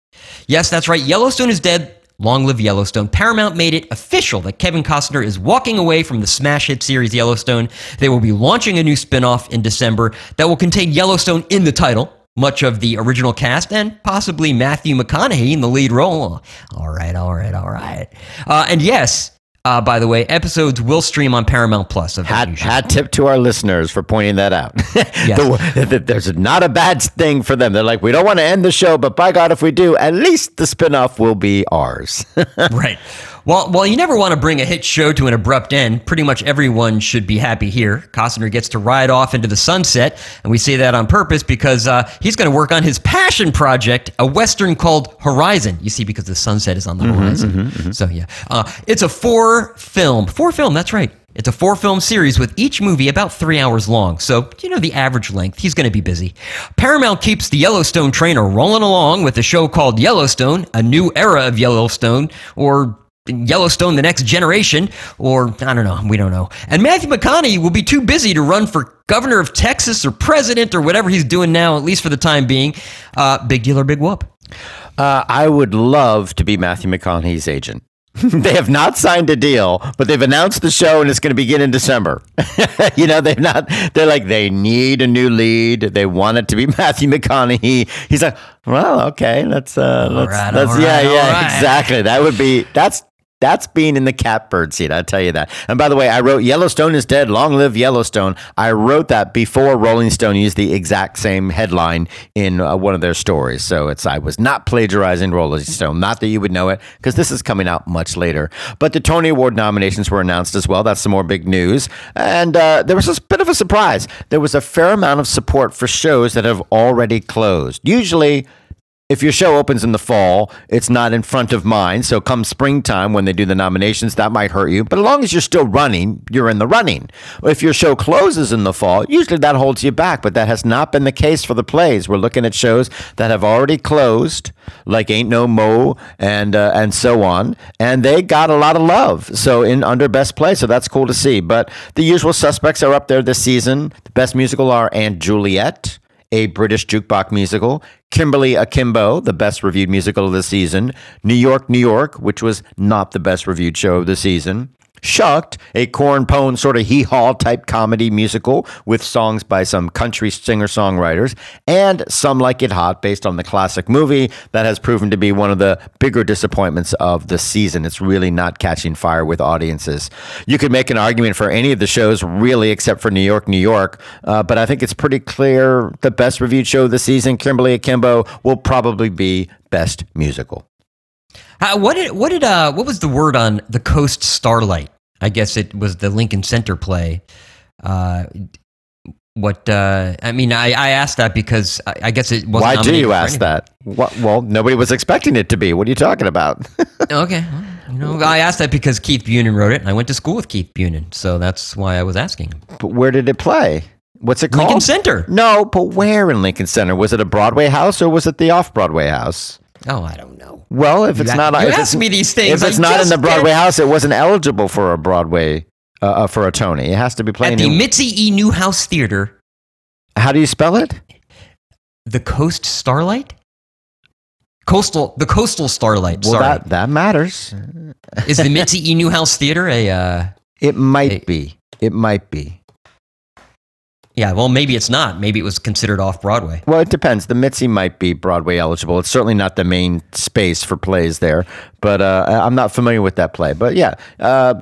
Yes, that's right. Yellowstone is dead. Long live Yellowstone. Paramount made it official that Kevin Costner is walking away from the smash hit series Yellowstone. They will be launching a new spin-off in December that will contain Yellowstone in the title, much of the original cast, and possibly Matthew McConaughey in the lead role. All right, all right, all right. Uh, and yes, uh, by the way, episodes will stream on Paramount Plus. Hat, hat tip to our listeners for pointing that out. The- the- there's not a bad thing for them. They're like, we don't want to end the show, but by God, if we do, at least the spinoff will be ours. right. Well, while you never want to bring a hit show to an abrupt end, pretty much everyone should be happy here. Costner gets to ride off into the sunset, and we say that on purpose because uh, he's going to work on his passion project, a western called Horizon. You see, because the sunset is on the horizon. So yeah, uh, it's a four film, four film. That's right. It's a four film series with each movie about three hours long. So, you know, the average length. He's going to be busy. Paramount keeps the Yellowstone trainer rolling along with a show called Yellowstone, a new era of Yellowstone, or Yellowstone The Next Generation, or I don't know, we don't know. And Matthew McConaughey will be too busy to run for governor of Texas or president or whatever he's doing now, at least for the time being. Uh, big deal or big whoop? Uh, I would love to be Matthew McConaughey's agent. they have not signed a deal, but they've announced the show and it's going to begin in December. you know, they've not, they're like, they need a new lead. They want it to be Matthew McConaughey. He's like, well, okay, let's, uh, let's, right, let's yeah, right, yeah, all right. exactly. That would be, that's, that's being in the catbird seat, I tell you that. And by the way, I wrote Yellowstone is dead, long live Yellowstone. I wrote that before Rolling Stone used the exact same headline in uh, one of their stories. So it's I was not plagiarizing Rolling Stone. Not that you would know it because this is coming out much later. But the Tony Award nominations were announced as well. That's some more big news. And uh, there was a bit of a surprise. There was a fair amount of support for shows that have already closed. Usually if your show opens in the fall, it's not in front of mind. So come springtime when they do the nominations, that might hurt you. But as long as you're still running, you're in the running. If your show closes in the fall, usually that holds you back. But that has not been the case for the plays. We're looking at shows that have already closed, like Ain't No Mo and uh, and so on, and they got a lot of love. So in under best play, so that's cool to see. But the usual suspects are up there this season. The best musical are & Juliet a British jukebox musical, Kimberly Akimbo, the best reviewed musical of the season, New York, New York, which was not the best reviewed show of the season, Shucked, a corn pone sort of hee haw type comedy musical with songs by some country singer songwriters, and Some Like It Hot, based on the classic movie that has proven to be one of the bigger disappointments of the season. It's really not catching fire with audiences. You could make an argument for any of the shows, really, except for New York, New York, uh, but I think it's pretty clear the best reviewed show of the season, Kimberly Akimbo, will probably be Best Musical. Uh, what did what did uh what was the word on the Coast Starlight? I guess it was the Lincoln Center play. Uh, what uh, I mean, I, I asked that because I, I guess it wasn't. Why do you ask anything. that? What, well, nobody was expecting it to be. What are you talking about? Okay, well, you know, I asked that because Keith Bunin wrote it, and I went to school with Keith Bunin, so that's why I was asking. but where did it play? What's it called? Lincoln Center. No, but where in Lincoln Center? Was it a Broadway house or was it the off Broadway house? Oh, I don't know. Well, if it's not, you if ask me these things, If it's I not in the Broadway did. house, it wasn't eligible for a Broadway uh, uh, for a Tony. It has to be playing. At the in, Mitzi E. Newhouse Theater, how do you spell it? the Coast Starlight. Coastal, the Coastal Starlight. Well, sorry, that that matters. is the Mitzi E. Newhouse Theater a? Uh, It might Hey. be. It might be. Yeah, well, maybe it's not. Maybe it was considered off Broadway. Well, it depends. The Mitzi might be Broadway eligible. It's certainly not the main space for plays there, but uh, I'm not familiar with that play. But yeah, uh,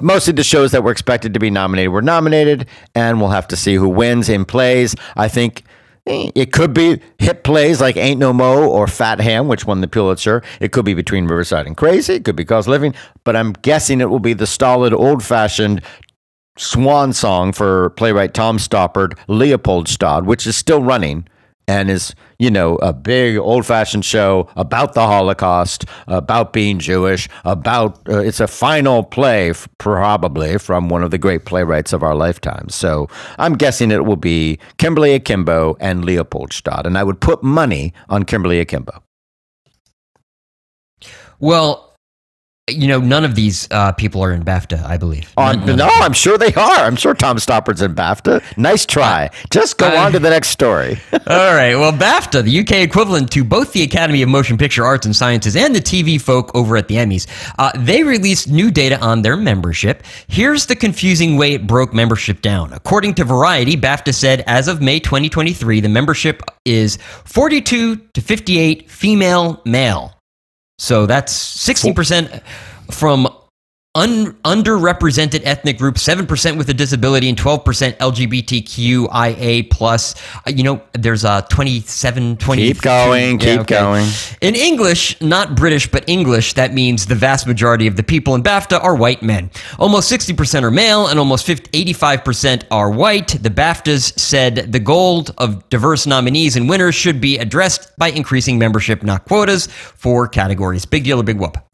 mostly the shows that were expected to be nominated were nominated, and we'll have to see who wins in plays. I think eh, it could be hit plays like Ain't No Mo or Fat Ham, which won the Pulitzer. It could be Between Riverside and Crazy. It could be Cause Living, but I'm guessing it will be the stolid, old fashioned swan song for playwright Tom Stoppard, Leopoldstadt, which is still running and is, you know, a big old fashioned show about the Holocaust, about being Jewish, about uh, it's a final play, f- probably from one of the great playwrights of our lifetime. So I'm guessing it will be Kimberly Akimbo and Leopoldstadt. And I would put money on Kimberly Akimbo. Well, you know, none of these uh, people are in BAFTA, I believe. On, None- none no. I'm sure they are. I'm sure Tom Stoppard's in BAFTA. Nice try. Just go I- on to the next story. All right. Well, BAFTA, the UK equivalent to both the Academy of Motion Picture Arts and Sciences and the TV folk over at the Emmys, uh, they released new data on their membership. Here's the confusing way it broke membership down. According to Variety, BAFTA said as of May 2023, the membership is 42 to 58 female male. So that's 16% from un- underrepresented ethnic groups, 7% with a disability and 12% LGBTQIA plus. Uh, you know, there's a 27, 20. Keep going, Yeah, keep going. In English, not British, but English, that means the vast majority of the people in BAFTA are white men. Almost 60% are male and almost 50, 85% are white. The BAFTAs said the goal of diverse nominees and winners should be addressed by increasing membership, not quotas, for categories. Big deal or big whoop?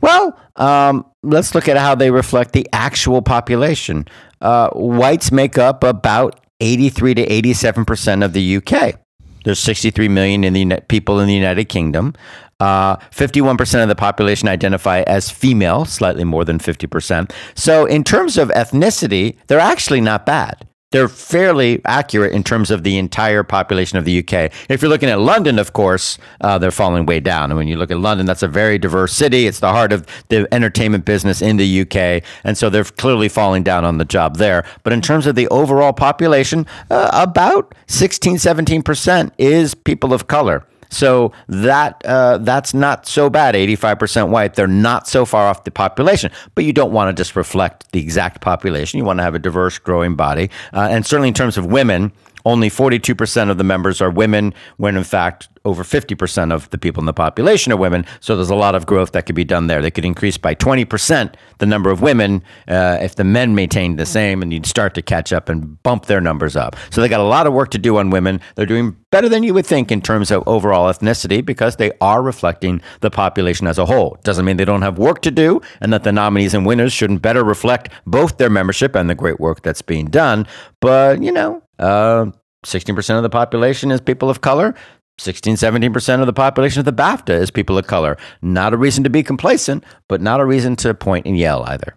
Well, um, let's look at how they reflect the actual population. Uh, whites make up about 83 to 87% of the UK. There's 63 million in the people in the United Kingdom. Uh, 51% of the population identify as female, slightly more than 50%. So, in terms of ethnicity, they're actually not bad. They're fairly accurate in terms of the entire population of the UK. If you're looking at London, of course, uh, they're falling way down. And when you look at London, that's a very diverse city. It's the heart of the entertainment business in the UK. And so they're clearly falling down on the job there. But in terms of the overall population, uh, about 16, 17% is people of color. So that uh, that's not so bad. 85% white. They're not so far off the population, but you don't want to just reflect the exact population. You want to have a diverse, growing body, uh, and certainly in terms of women, only 42% of the members are women, when in fact over 50% of the people in the population are women. So there's a lot of growth that could be done there. They could increase by 20% the number of women uh, if the men maintained the same, and you'd start to catch up and bump their numbers up. So they got a lot of work to do on women. They're doing better than you would think in terms of overall ethnicity because they are reflecting the population as a whole. Doesn't mean they don't have work to do and that the nominees and winners shouldn't better reflect both their membership and the great work that's being done. But, you know, uh, 16% of the population is people of color. 16, 17% of the population of the BAFTA is people of color. Not a reason to be complacent, but not a reason to point and yell either.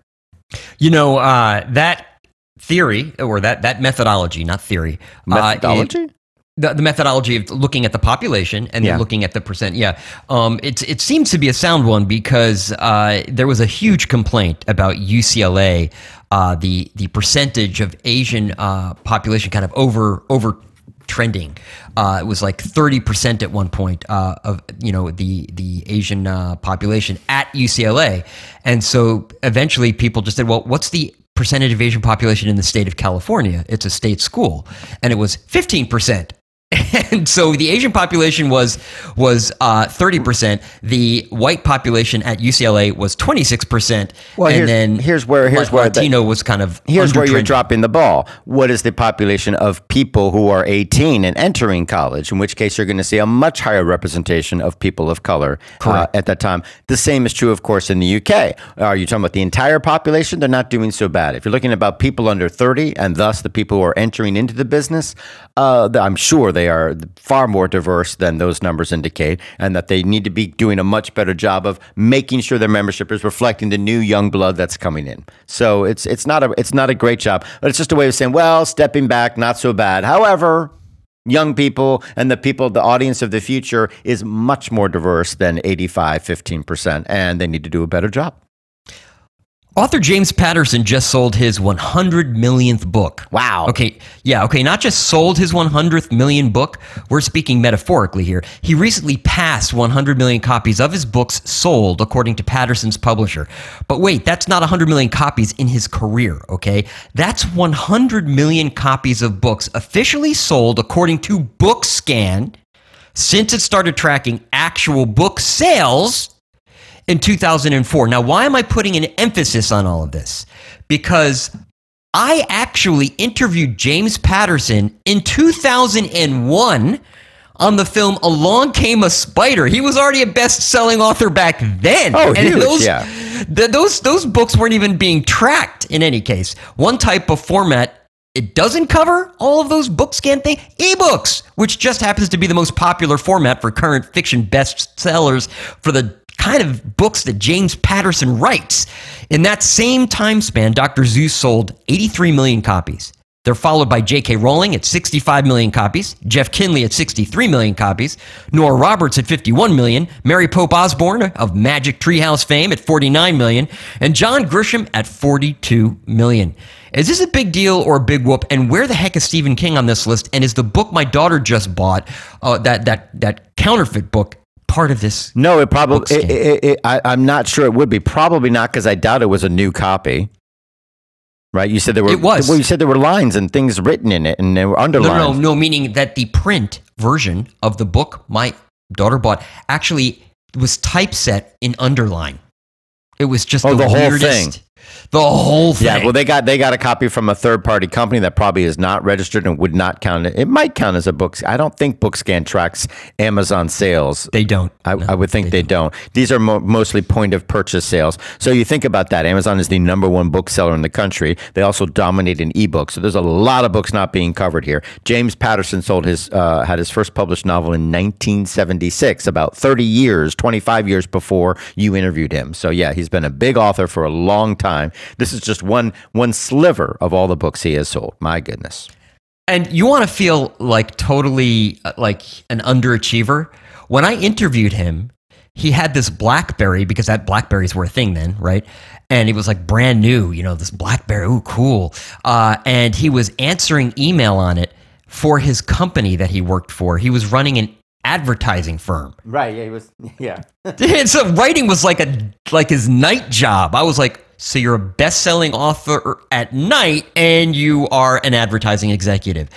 You know, uh, that theory or that, that methodology, not theory. Methodology? Uh, it, the, the methodology of looking at the population and Yeah. then looking at the percent. Yeah, um, it it seems to be a sound one because uh, there was a huge complaint about UCLA, uh, the the percentage of Asian uh, population kind of over over trending. Uh, it was like thirty percent at one point uh, of you know the the Asian uh, population at UCLA, and so eventually people just said, well, what's the percentage of Asian population in the state of California? It's a state school, and it was fifteen percent. And so the Asian population was was uh, thirty percent. The white population at UCLA was twenty six percent. Well, and here's- then here's where- here's La- where Latino was kind of Here's where you're dropping the ball. What is the population of people who are 18 and entering college? In which case, you're going to see a much higher representation of people of color uh, at that time. The same is true, of course, in the UK. Are you talking about the entire population? They're not doing so bad. If you're looking about people under 30 and thus the people who are entering into the business, uh, I'm sure they are far more diverse than those numbers indicate, and that they need to be doing a much better job of making sure their membership is reflecting the new young blood that's coming in. So it's it's not a it's not a great job, but it's just a way of saying, well, stepping back, not so bad. However, young people and the people, the audience of the future is much more diverse than 85, 15%, and they need to do a better job. Author James Patterson just sold his 100 millionth book. Wow. Okay, yeah, okay, not just sold his 100th million book, we're speaking metaphorically here. He recently passed 100 million copies of his books sold, according to Patterson's publisher. But wait, that's not 100 million copies in his career, okay? That's 100 million copies of books officially sold, according to BookScan, since it started tracking actual book sales in 2004. Now, why am I putting an emphasis on all of this? Because I actually interviewed James Patterson in 2001 on the film Along Came a Spider. He was already a best-selling author back then. Oh, huge, those, yeah. th- those those books weren't even being tracked in any case. One type of format it doesn't cover all of those book scan things. Ebooks, which just happens to be the most popular format for current fiction bestsellers for the kind of books that James Patterson writes. In that same time span, Dr. Seuss sold 83 million copies. They're followed by J.K. Rowling at 65 million copies, Jeff Kinney at 63 million copies, Nora Roberts at 51 million, Mary Pope Osborne of Magic Treehouse fame at 49 million, and John Grisham at 42 million. Is this a big deal or a big whoop? And where the heck is Stephen King on this list? And is the book my daughter just bought, uh, that that that counterfeit book, part of this? No, it probably. It, it, it, I, I'm not sure it would be. Probably not because I doubt it was a new copy. Right? You said there were. It was. Well, you said there were lines and things written in it, and they were No, underlined. no, no, no. Meaning that the print version of the book my daughter bought actually was typeset in underline. It was just Oh, the, the whole weirdest. thing. The whole thing. Yeah, well, they got they got a copy from a third party company that probably is not registered and would not count it. It might count as a book. I don't think BookScan tracks Amazon sales. they don't. I, No, I would think they, don't. These are mo- mostly point of purchase sales. So you think about that. Amazon is the number one bookseller in the country. They also dominate in ebooks. So there's a lot of books not being covered here. James Patterson sold his uh, had his first published novel in 1976, about 30 years, 25 years before you interviewed him. So yeah, he's been a big author for a long time. This is just one one sliver of all the books he has sold. My goodness. And you want to feel like totally uh, like an underachiever. When I interviewed him, he had this Blackberry because that Blackberries were a thing then, right? And it was like brand new, you know, this Blackberry, ooh, cool. Uh, and he was answering email on it for his company that he worked for. He was running an advertising firm. Right. Yeah. He was. Yeah. And so writing was like a like his night job. I was like, so you're a best-selling author at night and you are an advertising executive.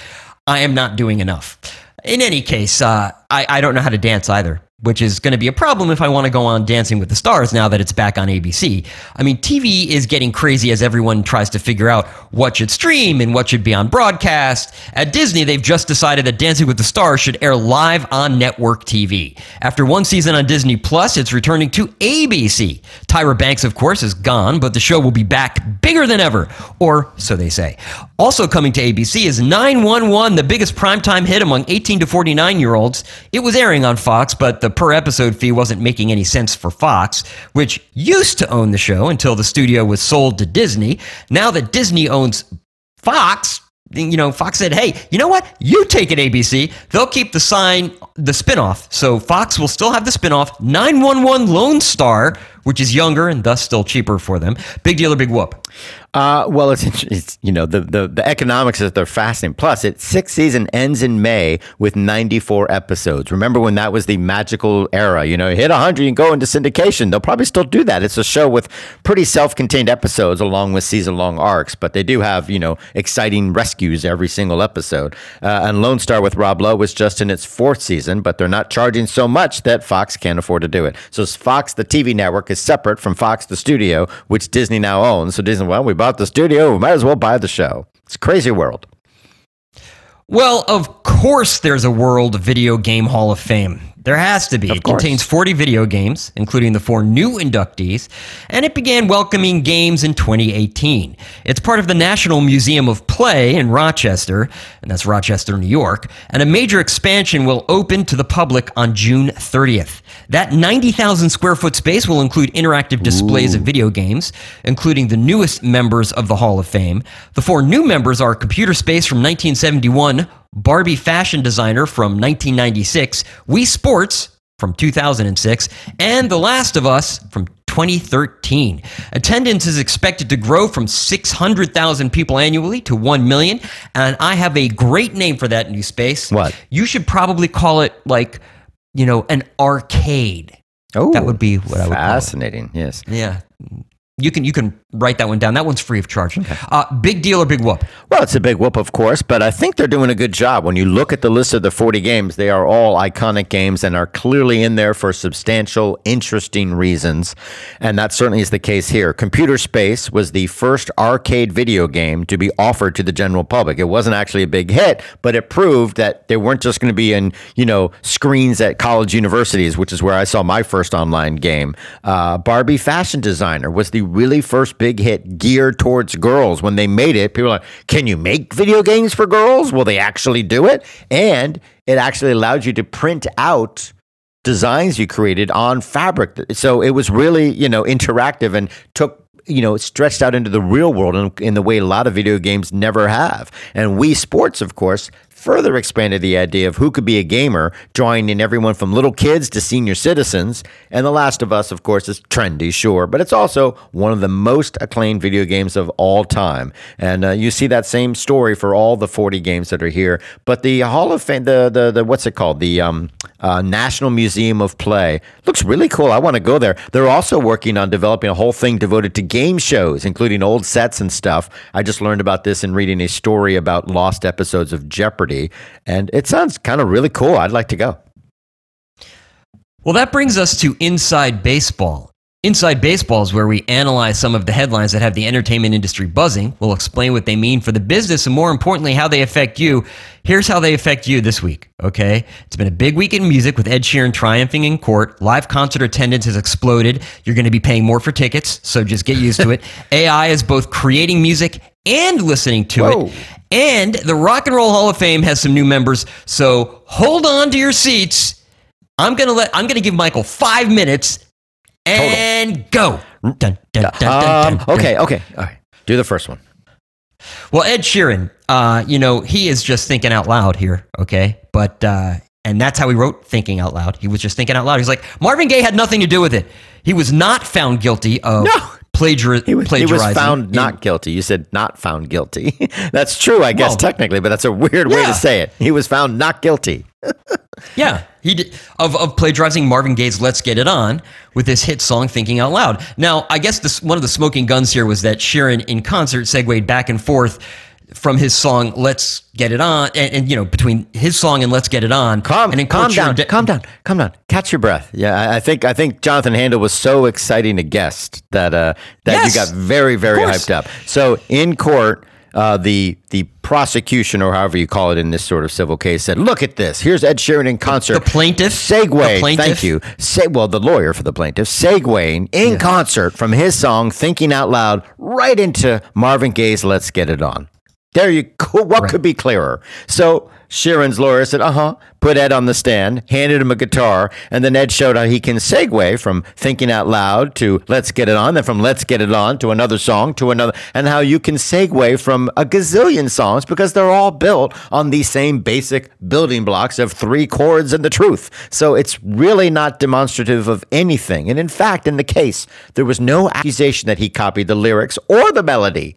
I am not doing enough. In any case, uh, I, I don't know how to dance either, which is going to be a problem if I want to go on Dancing with the Stars now that it's back on ABC. I mean, TV is getting crazy as everyone tries to figure out what should stream and what should be on broadcast. At Disney, they've just decided that Dancing with the Stars should air live on network TV. After one season on Disney Plus, it's returning to ABC. Tyra Banks, of course, is gone, but the show will be back bigger than ever, or so they say. Also coming to ABC is 911, the biggest primetime hit among 18 to 49 year olds. It was airing on Fox, but the per episode fee wasn't making any sense for Fox, which used to own the show until the studio was sold to Disney. Now that Disney owns Fox, you know, Fox said, hey, you know what? You take it, ABC. They'll keep the sign, the spinoff. So Fox will still have the spinoff 911 Lone Star, which is younger and thus still cheaper for them. Big deal or big whoop? Uh, well, it's, it's you know the, the the economics is they're fascinating. Plus, its sixth season ends in May with 94 episodes. Remember when that was the magical era? You know, hit 100 and go into syndication. They'll probably still do that. It's a show with pretty self-contained episodes along with season-long arcs, but they do have you know exciting rescues every single episode. Uh, and Lone Star with Rob Lowe was just in its fourth season, but they're not charging so much that Fox can't afford to do it. So Fox, the TV network, is separate from Fox, the studio, which Disney now owns. So Disney, well, we bought the studio, we might as well buy the show. It's crazy world. Well, of course, there's a World Video Game Hall of Fame. There has to be. It contains 40 video games, including the four new inductees, and it began welcoming games in 2018. It's part of the National Museum of Play in Rochester, and that's Rochester, New York, and a major expansion will open to the public on June 30th. That 90,000 square foot space will include interactive displays of video games, including the newest members of the Hall of Fame. The four new members are Computer Space from 1971, Barbie Fashion Designer from 1996, Wii Sports from 2006, and The Last of Us from 2013. Attendance is expected to grow from 600,000 people annually to 1 million, and I have a great name for that new space. What? You should probably call it like, you know, an arcade. Oh, That would be what I would call it. fascinating. Yes. Yeah. You can you can write that one down. That one's free of charge. Uh, big deal or big whoop? Well, it's a big whoop, of course, but I think they're doing a good job. When you look at the list of the 40 games, they are all iconic games and are clearly in there for substantial, interesting reasons. And that certainly is the case here. Computer Space was the first arcade video game to be offered to the general public. It wasn't actually a big hit, but it proved that they weren't just going to be in, you know, screens at college universities, which is where I saw my first online game. Uh, Barbie Fashion Designer was the really first big hit geared towards girls. When they made it, people were like, can you make video games for girls? Will they actually do it? And it actually allowed you to print out designs you created on fabric. So it was really, you know, interactive and took you know, stretched out into the real world in, in the way a lot of video games never have. And Wii Sports, of course, further expanded the idea of who could be a gamer, drawing in everyone from little kids to senior citizens. And The Last of Us, of course, is trendy, sure, but it's also one of the most acclaimed video games of all time. And uh, you see that same story for all the 40 games that are here. But the Hall of Fame, the, the, the what's it called? The um, uh, National Museum of Play looks really cool. I want to go there. They're also working on developing a whole thing devoted to game shows, including old sets and stuff. I just learned about this in reading a story about lost episodes of Jeopardy, and it sounds kind of really cool. I'd like to go. Well, that brings us to Inside Baseball. Inside Baseball is where we analyze some of the headlines that have the entertainment industry buzzing. We'll explain what they mean for the business and more importantly, how they affect you. Here's how they affect you this week, okay? It's been a big week in music with Ed Sheeran triumphing in court. Live concert attendance has exploded. You're going to be paying more for tickets, so just get used to it. AI is both creating music and listening to Whoa. it. And the Rock and Roll Hall of Fame has some new members, so hold on to your seats. I'm gonna let I'm gonna give Michael five minutes and go. Dun, dun, dun, Um, okay, okay. All right. Do the first one. Well, Ed Sheeran, uh, you know, he is just thinking out loud here, okay? But uh, and that's how he wrote "Thinking Out Loud." He was just thinking out loud. He's like, Marvin Gaye had nothing to do with it. He was not found guilty of No. Plagiar- He was, he plagiarizing. was found not guilty. You said not found guilty. that's true, I guess, Well, technically, but that's a weird way to say it. He was found not guilty. Yeah, he did of of plagiarizing Marvin Gaye's "Let's Get It On" with his hit song "Thinking Out Loud." Now, I guess this one of the smoking guns here was that Sheeran in concert segued back and forth from his song "Let's Get It On" and, and you know between his song and "Let's Get It On." Calm, and calm down, Sheeran- calm down, calm down. Catch your breath. Yeah, I, I think I think Jonathan Handel was so exciting a guest that uh, that Yes, you got very very hyped up. So in court, uh, the the prosecution or however you call it in this sort of civil case said, "Look at this. Here's Ed Sheeran in concert. the plaintiff? segue. The plaintiff? Thank you. Say well, the lawyer for the plaintiff segueing in concert from his song "Thinking Out Loud" right into Marvin Gaye's "Let's Get It On." There you go. What Right. could be clearer? So Sheeran's lawyer said, uh huh, put Ed on the stand, handed him a guitar, and then Ed showed how he can segue from thinking out loud to let's get it on, then from let's get it on to another song to another, and how you can segue from a gazillion songs because they're all built on the same basic building blocks of three chords and the truth. So it's really not demonstrative of anything. And in fact, in the case, there was no accusation that he copied the lyrics or the melody.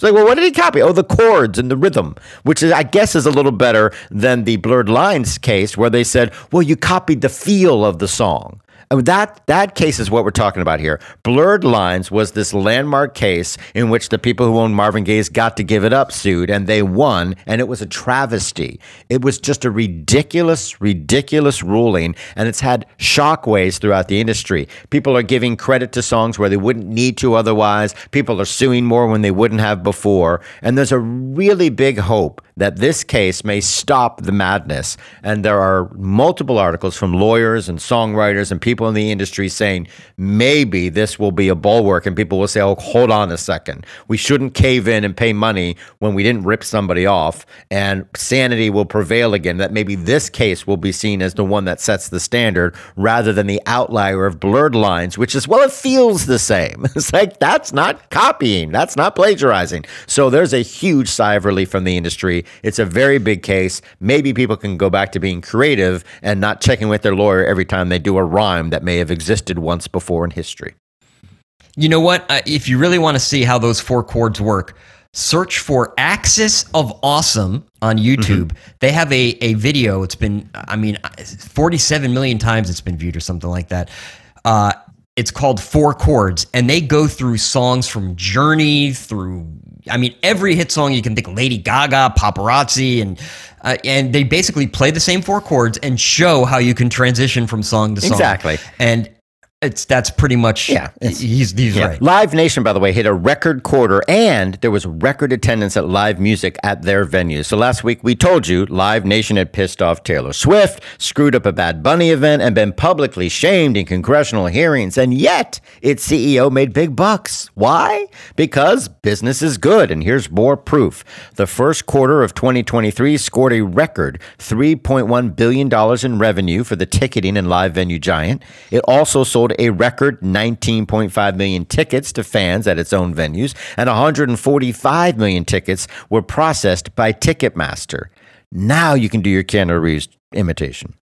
It's like, well, what did he copy? Oh, the chords and the rhythm, which is, I guess is a little better than the Blurred Lines case where they said, well, you copied the feel of the song. That that case is what we're talking about here. Blurred Lines was this landmark case in which the people who owned Marvin Gaye's got to give it up sued, and they won, and it was a travesty. It was just a ridiculous, ridiculous ruling, and it's had shockwaves throughout the industry. People are giving credit to songs where they wouldn't need to otherwise. People are suing more when they wouldn't have before, and there's a really big hope that this case may stop the madness. And there are multiple articles from lawyers and songwriters and people in the industry saying maybe this will be a bulwark, and people will say, oh, hold on a second. We shouldn't cave in and pay money when we didn't rip somebody off, and sanity will prevail again. That maybe this case will be seen as the one that sets the standard rather than the outlier of blurred lines, which is, well, it feels the same. It's like, that's not copying, that's not plagiarizing. So there's a huge sigh of relief from the industry. It's a very big case. Maybe people can go back to being creative and not checking with their lawyer every time they do a rhyme that may have existed once before in history. You know what? Uh, if you really want to see how those four chords work, search for Axis of Awesome on YouTube. They have a, a video. It's been, I mean, 47 million times it's been viewed or something like that. Uh, it's called Four Chords, and they go through songs from Journey through, I mean, every hit song you can think, Lady Gaga, Paparazzi, and uh, and they basically play the same four chords and show how you can transition from song to song. Exactly. And it's that's pretty much Yeah, He's he's Yeah. right. Live Nation, by the way, hit a record quarter and there was record attendance at live music at their venues. So last week we told you Live Nation had pissed off Taylor Swift, screwed up a Bad Bunny event, and been publicly shamed in congressional hearings. And yet its CEO made big bucks. Why? Because business is good. And here's more proof. The first quarter of 2023 scored a record $3.1 billion in revenue for the ticketing and live venue giant. It also sold a record 19.5 million tickets to fans at its own venues, and 145 million tickets were processed by Ticketmaster. Now you can do your Keanu Reeves imitation.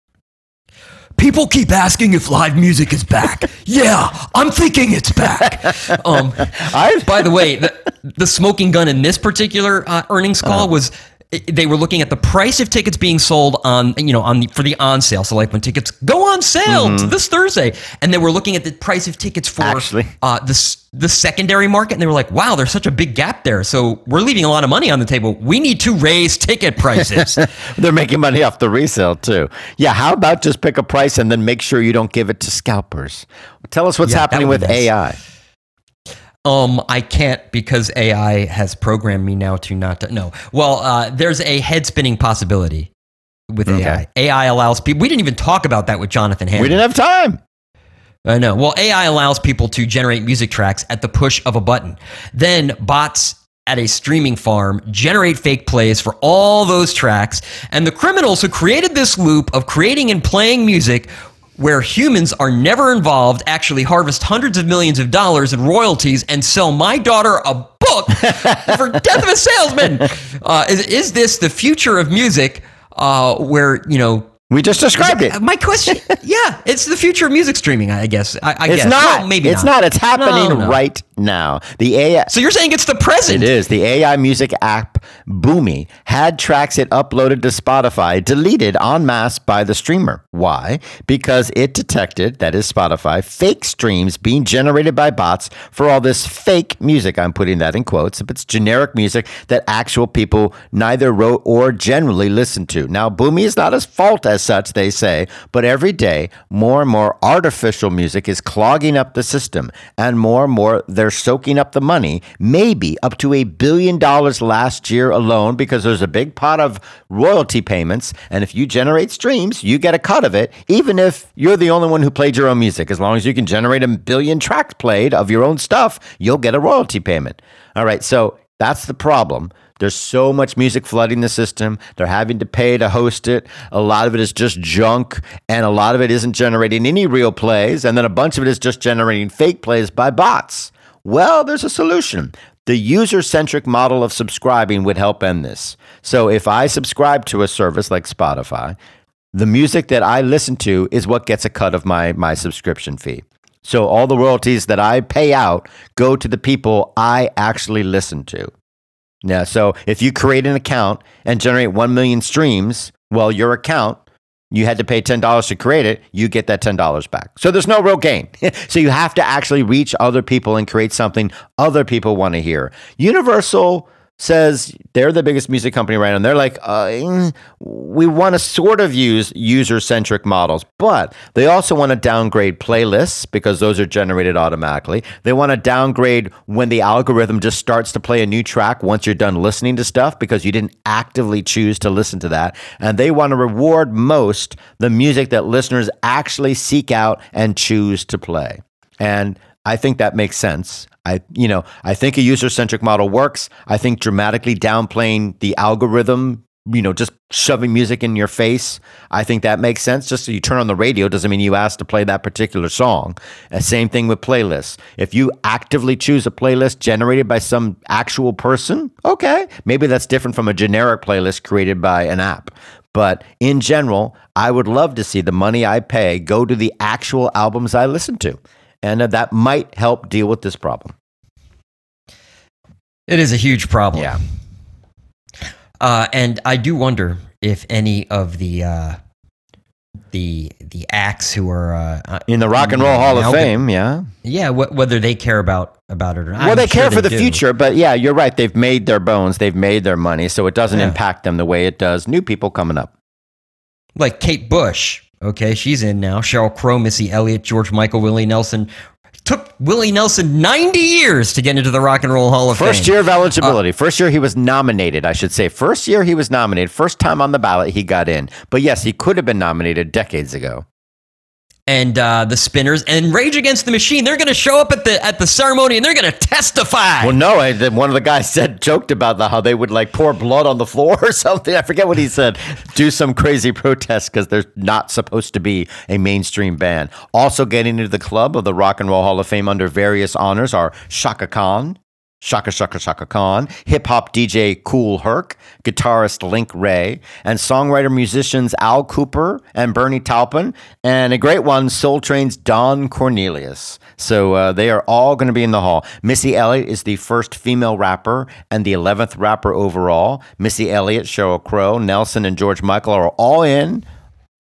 People keep asking if live music is back. yeah, I'm thinking it's back. Um, I by the way, the, the smoking gun in this particular uh, earnings call was it- they were looking at the price of tickets being sold on you know on the, for the on sale. So like when tickets go on sale Mm-hmm. this Thursday, and they were looking at the price of tickets for Actually. uh, the the secondary market, and they were like, "Wow, there's such a big gap there. So we're leaving a lot of money on the table. We need to raise ticket prices." They're making money off the resale too. Yeah, how about just pick a price and then make sure you don't give it to scalpers? Tell us what's Yeah, happening with nice. AI. Um, I can't because AI has programmed me now to not to no. Well, uh, there's a head spinning possibility with Okay. AI. AI allows people. We didn't even talk about that with Jonathan. We didn't have time. I know. Well, AI allows people to generate music tracks at the push of a button. Then bots at a streaming farm generate fake plays for all those tracks, and the criminals who created this loop of creating and playing music where humans are never involved actually harvest hundreds of millions of dollars in royalties and sell my daughter a book for Death of a Salesman. Uh, is, is this the future of music uh, where, you know, We just described it. my question, yeah, it's the future of music streaming. I guess. I, I It's guess. not. Well, maybe it's not. It's happening No, no. right now. The AI. So you're saying it's the present? It is. The AI music app Boomy had tracks it uploaded to Spotify deleted en masse by the streamer. Why? Because it detected, that is Spotify, fake streams being generated by bots for all this fake music. I'm putting that in quotes. If it's generic music that actual people neither wrote or generally listen to. Now, Boomy is not as fault as such, they say, but every day more and more artificial music is clogging up the system, and more and more they're soaking up the money, maybe up to a billion dollars last year alone, because there's a big pot of royalty payments. And if you generate streams, you get a cut of it, even if you're the only one who played your own music. As long as you can generate a billion tracks played of your own stuff, you'll get a royalty payment. All right, so that's the problem. There's so much music flooding the system. They're having to pay to host it. A lot of it is just junk, and a lot of it isn't generating any real plays. And then a bunch of it is just generating fake plays by bots. Well, there's a solution. The user centric model of subscribing would help end this. So if I subscribe to a service like Spotify, the music that I listen to is what gets a cut of my, my subscription fee. So all the royalties that I pay out go to the people I actually listen to. Yeah. So if you create an account and generate 1 million streams, well, your account, you had to pay $10 to create it, you get that $10 back. So there's no real gain. so you have to actually reach other people and create something other people want to hear. Universal says they're the biggest music company right now. And they're like, uh, we want to sort of use user centric models, but they also want to downgrade playlists because those are generated automatically. They want to downgrade when the algorithm just starts to play a new track once you're done listening to stuff because you didn't actively choose to listen to that. And they want to reward most the music that listeners actually seek out and choose to play. And I think that makes sense. I, you know, I think a user-centric model works. I think dramatically downplaying the algorithm, you know, just shoving music in your face, I think that makes sense. Just so you turn on the radio doesn't mean you ask to play that particular song. Uh, same thing with playlists. If you actively choose a playlist generated by some actual person, okay, maybe that's different from a generic playlist created by an app. But in general, I would love to see the money I pay go to the actual albums I listen to. And uh, that might help deal with this problem. It is a huge problem. Yeah. Uh, and I do wonder if any of the uh, the the acts who are uh, uh, In the Rock and Roll Hall of Fame, yeah. yeah, wh- whether they care about about it or not. Well, I'm they sure care for the do. future, but yeah, you're right. They've made their bones, they've made their money, so it doesn't Yeah. impact them the way it does new people coming up. like Kate Bush. Okay, she's in now. Sheryl Crow, Missy Elliott, George Michael, Willie Nelson. Took Willie Nelson 90 years to get into the Rock and Roll Hall of Fame. First year of uh, eligibility. First year he was nominated, I should say. First year he was nominated. First time on the ballot he got in. But yes, he could have been nominated decades ago. And uh, the Spinners and Rage Against the Machine. They're going to show up at the at the ceremony and they're going to testify. Well, no, I, one of the guys said joked about the, how they would like pour blood on the floor or something. I forget what he said. Do some crazy protest because they're not supposed to be a mainstream band. Also getting into the club of the Rock and Roll Hall of Fame under various honors are Chaka Khan, Chaka Chaka Chaka Khan, hip hop DJ Kool Herc, guitarist Link Wray, and songwriter musicians Al Kooper and Bernie Taupin, and a great one, Soul Train's Don Cornelius. So uh, they are all going to be in the hall. Missy Elliott is the first female rapper and the 11th rapper overall. Missy Elliott, Sheryl Crow, Nelson, and George Michael are all in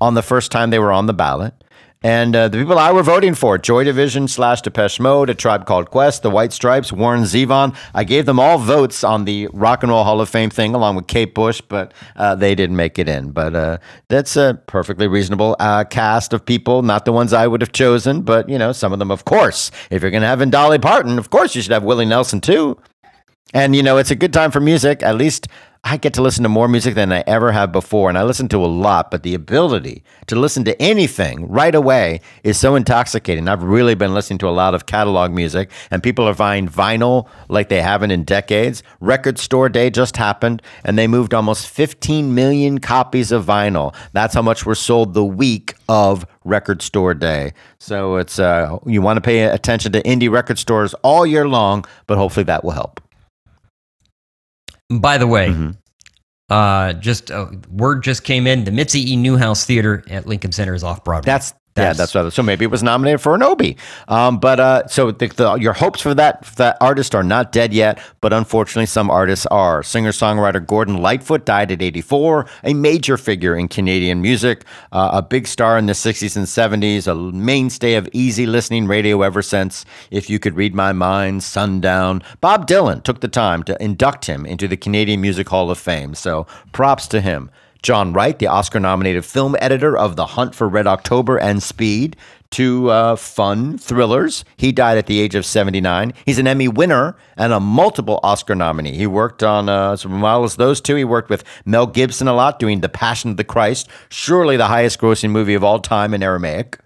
on the first time they were on the ballot. And uh, the people I were voting for, Joy Division slash Depeche Mode, A Tribe Called Quest, The White Stripes, Warren Zevon, I gave them all votes on the Rock and Roll Hall of Fame thing along with Kate Bush, but uh, they didn't make it in. But uh, that's a perfectly reasonable uh, cast of people, not the ones I would have chosen, but, you know, some of them, of course. If you're going to have in Dolly Parton, of course you should have Willie Nelson too. And, you know, it's a good time for music. At least I get to listen to more music than I ever have before. And I listen to a lot, but the ability to listen to anything right away is so intoxicating. I've really been listening to a lot of catalog music, and people are buying vinyl like they haven't in decades. Record Store Day just happened, and they moved almost 15 million copies of vinyl. That's how much were sold the week of Record Store Day. So it's uh, you want to pay attention to indie record stores all year long, but hopefully that will help. By the way, mm-hmm. uh, just uh, word just came in: the Mitzi E. Newhouse Theater at Lincoln Center is off Broadway. That's yeah, that's right. So maybe it was nominated for an Obie. Um, but uh, so the, the, your hopes for that for that artist are not dead yet. But unfortunately, some artists are. Singer songwriter Gordon Lightfoot died at 84, a major figure in Canadian music, uh, a big star in the 60s and 70s, a mainstay of easy listening radio ever since. If you could read my mind, Sundown. Bob Dylan took the time to induct him into the Canadian Music Hall of Fame. So props to him. John Wright, the Oscar nominated film editor of The Hunt for Red October and Speed, two uh, fun thrillers. He died at the age of 79. He's an Emmy winner and a multiple Oscar nominee. He worked on, uh, as well as those two, he worked with Mel Gibson a lot, doing The Passion of the Christ, surely the highest grossing movie of all time in Aramaic.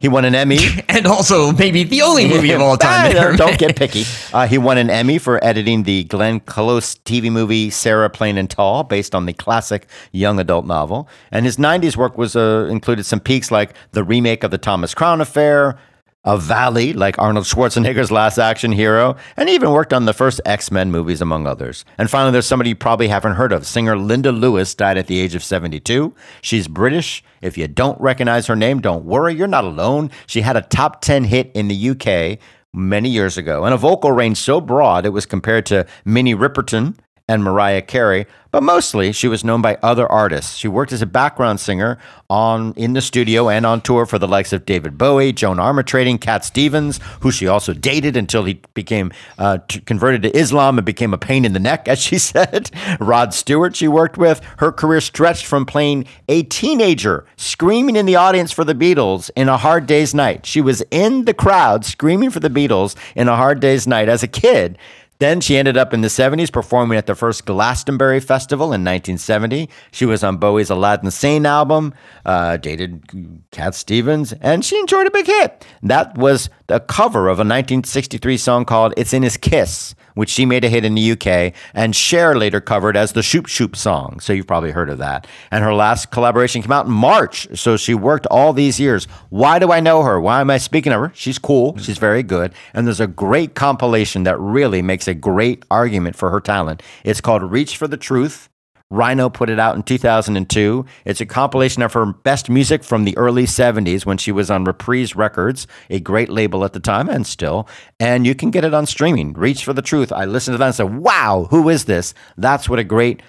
He won an Emmy. and also maybe the only movie of all time. Ah, don't get picky. Uh, he won an Emmy for editing the Glenn Close TV movie Sarah Plain and Tall, based on the classic young adult novel. And his 90s work was uh, included some peaks like the remake of the Thomas Crown Affair, a valley like Arnold Schwarzenegger's Last Action Hero, and even worked on the first X Men movies, among others. And finally, there's somebody you probably haven't heard of. Singer Linda Lewis died at the age of 72. She's British. If you don't recognize her name, don't worry, you're not alone. She had a top 10 hit in the UK many years ago, and a vocal range so broad it was compared to Minnie Riperton and Mariah Carey, but mostly she was known by other artists. She worked as a background singer on in the studio and on tour for the likes of David Bowie, Joan Armatrading, Cat Stevens, who she also dated until he became uh, converted to Islam and became a pain in the neck, as she said. Rod Stewart, she worked with. Her career stretched from playing a teenager screaming in the audience for the Beatles in A Hard Day's Night. She was in the crowd screaming for the Beatles in A Hard Day's Night as a kid then she ended up in the 70s performing at the first Glastonbury Festival in 1970. She was on Bowie's Aladdin Sane album, uh, dated Cat Stevens, and she enjoyed a big hit. That was the cover of a 1963 song called It's in His Kiss which she made a hit in the UK, and Cher later covered as the Shoop Shoop song. So you've probably heard of that. And her last collaboration came out in March. So she worked all these years. Why do I know her? Why am I speaking of her? She's cool. She's very good. And there's a great compilation that really makes a great argument for her talent. It's called Reach for the Truth. Rhino put it out in 2002. It's a compilation of her best music from the early 70s when she was on Reprise Records, a great label at the time and still. And you can get it on streaming. Reach for the Truth. I listened to that and said, wow, who is this? That's what a great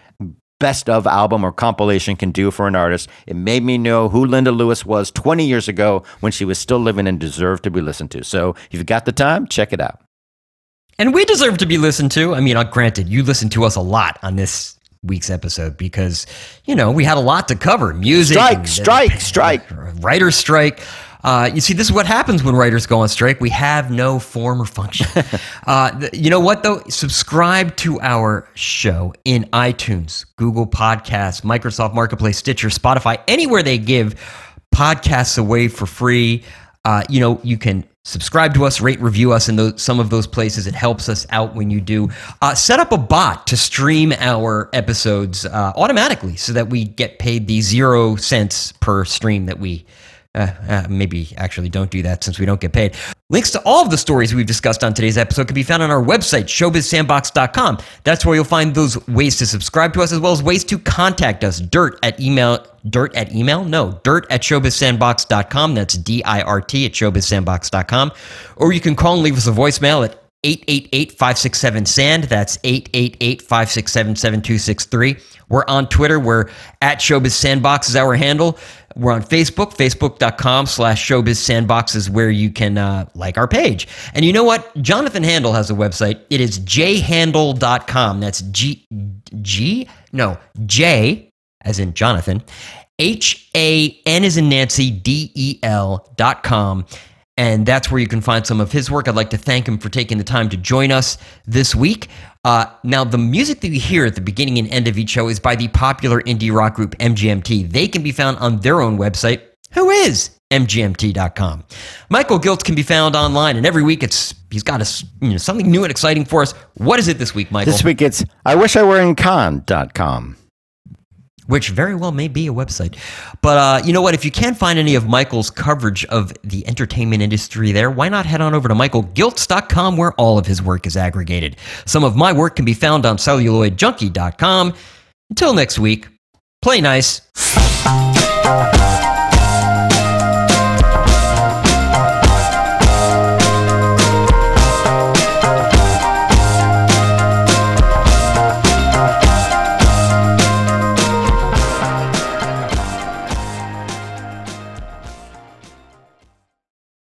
best of album or compilation can do for an artist. It made me know who Linda Lewis was 20 years ago when she was still living and deserved to be listened to. So if you've got the time, check it out. And we deserve to be listened to. I mean, uh, granted, you listen to us a lot on this week's episode because you know we had a lot to cover. Music strike and, strike uh, strike. Writer's strike. Uh, you see this is what happens when writers go on strike. We have no form or function. Uh, you know what though? Subscribe to our show in itunes google podcasts microsoft marketplace stitcher spotify anywhere they give podcasts away for free. Uh, you know you can subscribe to us, rate, review us in those, some of those places. It helps us out when you do. Uh, set up a bot to stream our episodes uh, automatically so that we get paid the zero cents per stream that we. Uh, uh maybe actually don't do that since we don't get paid. Links to all of the stories we've discussed on today's episode can be found on our website, showbizsandbox.com. That's where you'll find those ways to subscribe to us as well as ways to contact us. Dirt at email, dirt at email? No, dirt at showbizsandbox.com. That's D I R T at showbizsandbox.com. Or you can call and leave us a voicemail at 888-567-SAND. That's 888-567-7263. We're on Twitter. We're at Showbiz Sandbox is our handle. We're on Facebook. Facebook.com slash Showbiz Sandbox is where you can uh, like our page. And you know what? Jonathan Handel has a website. It is jhandel.com. That's G, G, no, J, as in Jonathan, H A N is in Nancy, D E L dot com. And that's where you can find some of his work. I'd like to thank him for taking the time to join us this week. Uh, now, the music that you hear at the beginning and end of each show is by the popular indie rock group MGMT. They can be found on their own website, who is mgmt.com. Michael Giltz can be found online, and every week it's he's got a, you know, something new and exciting for us. What is it this week, Michael? This week it's I wish I were in Cannes.com which very well may be a website. But uh, you know what? If you can't find any of Michael's coverage of the entertainment industry there, why not head on over to michaelgiltz.com where all of his work is aggregated? Some of my work can be found on celluloidjunkie.com. Until next week, play nice.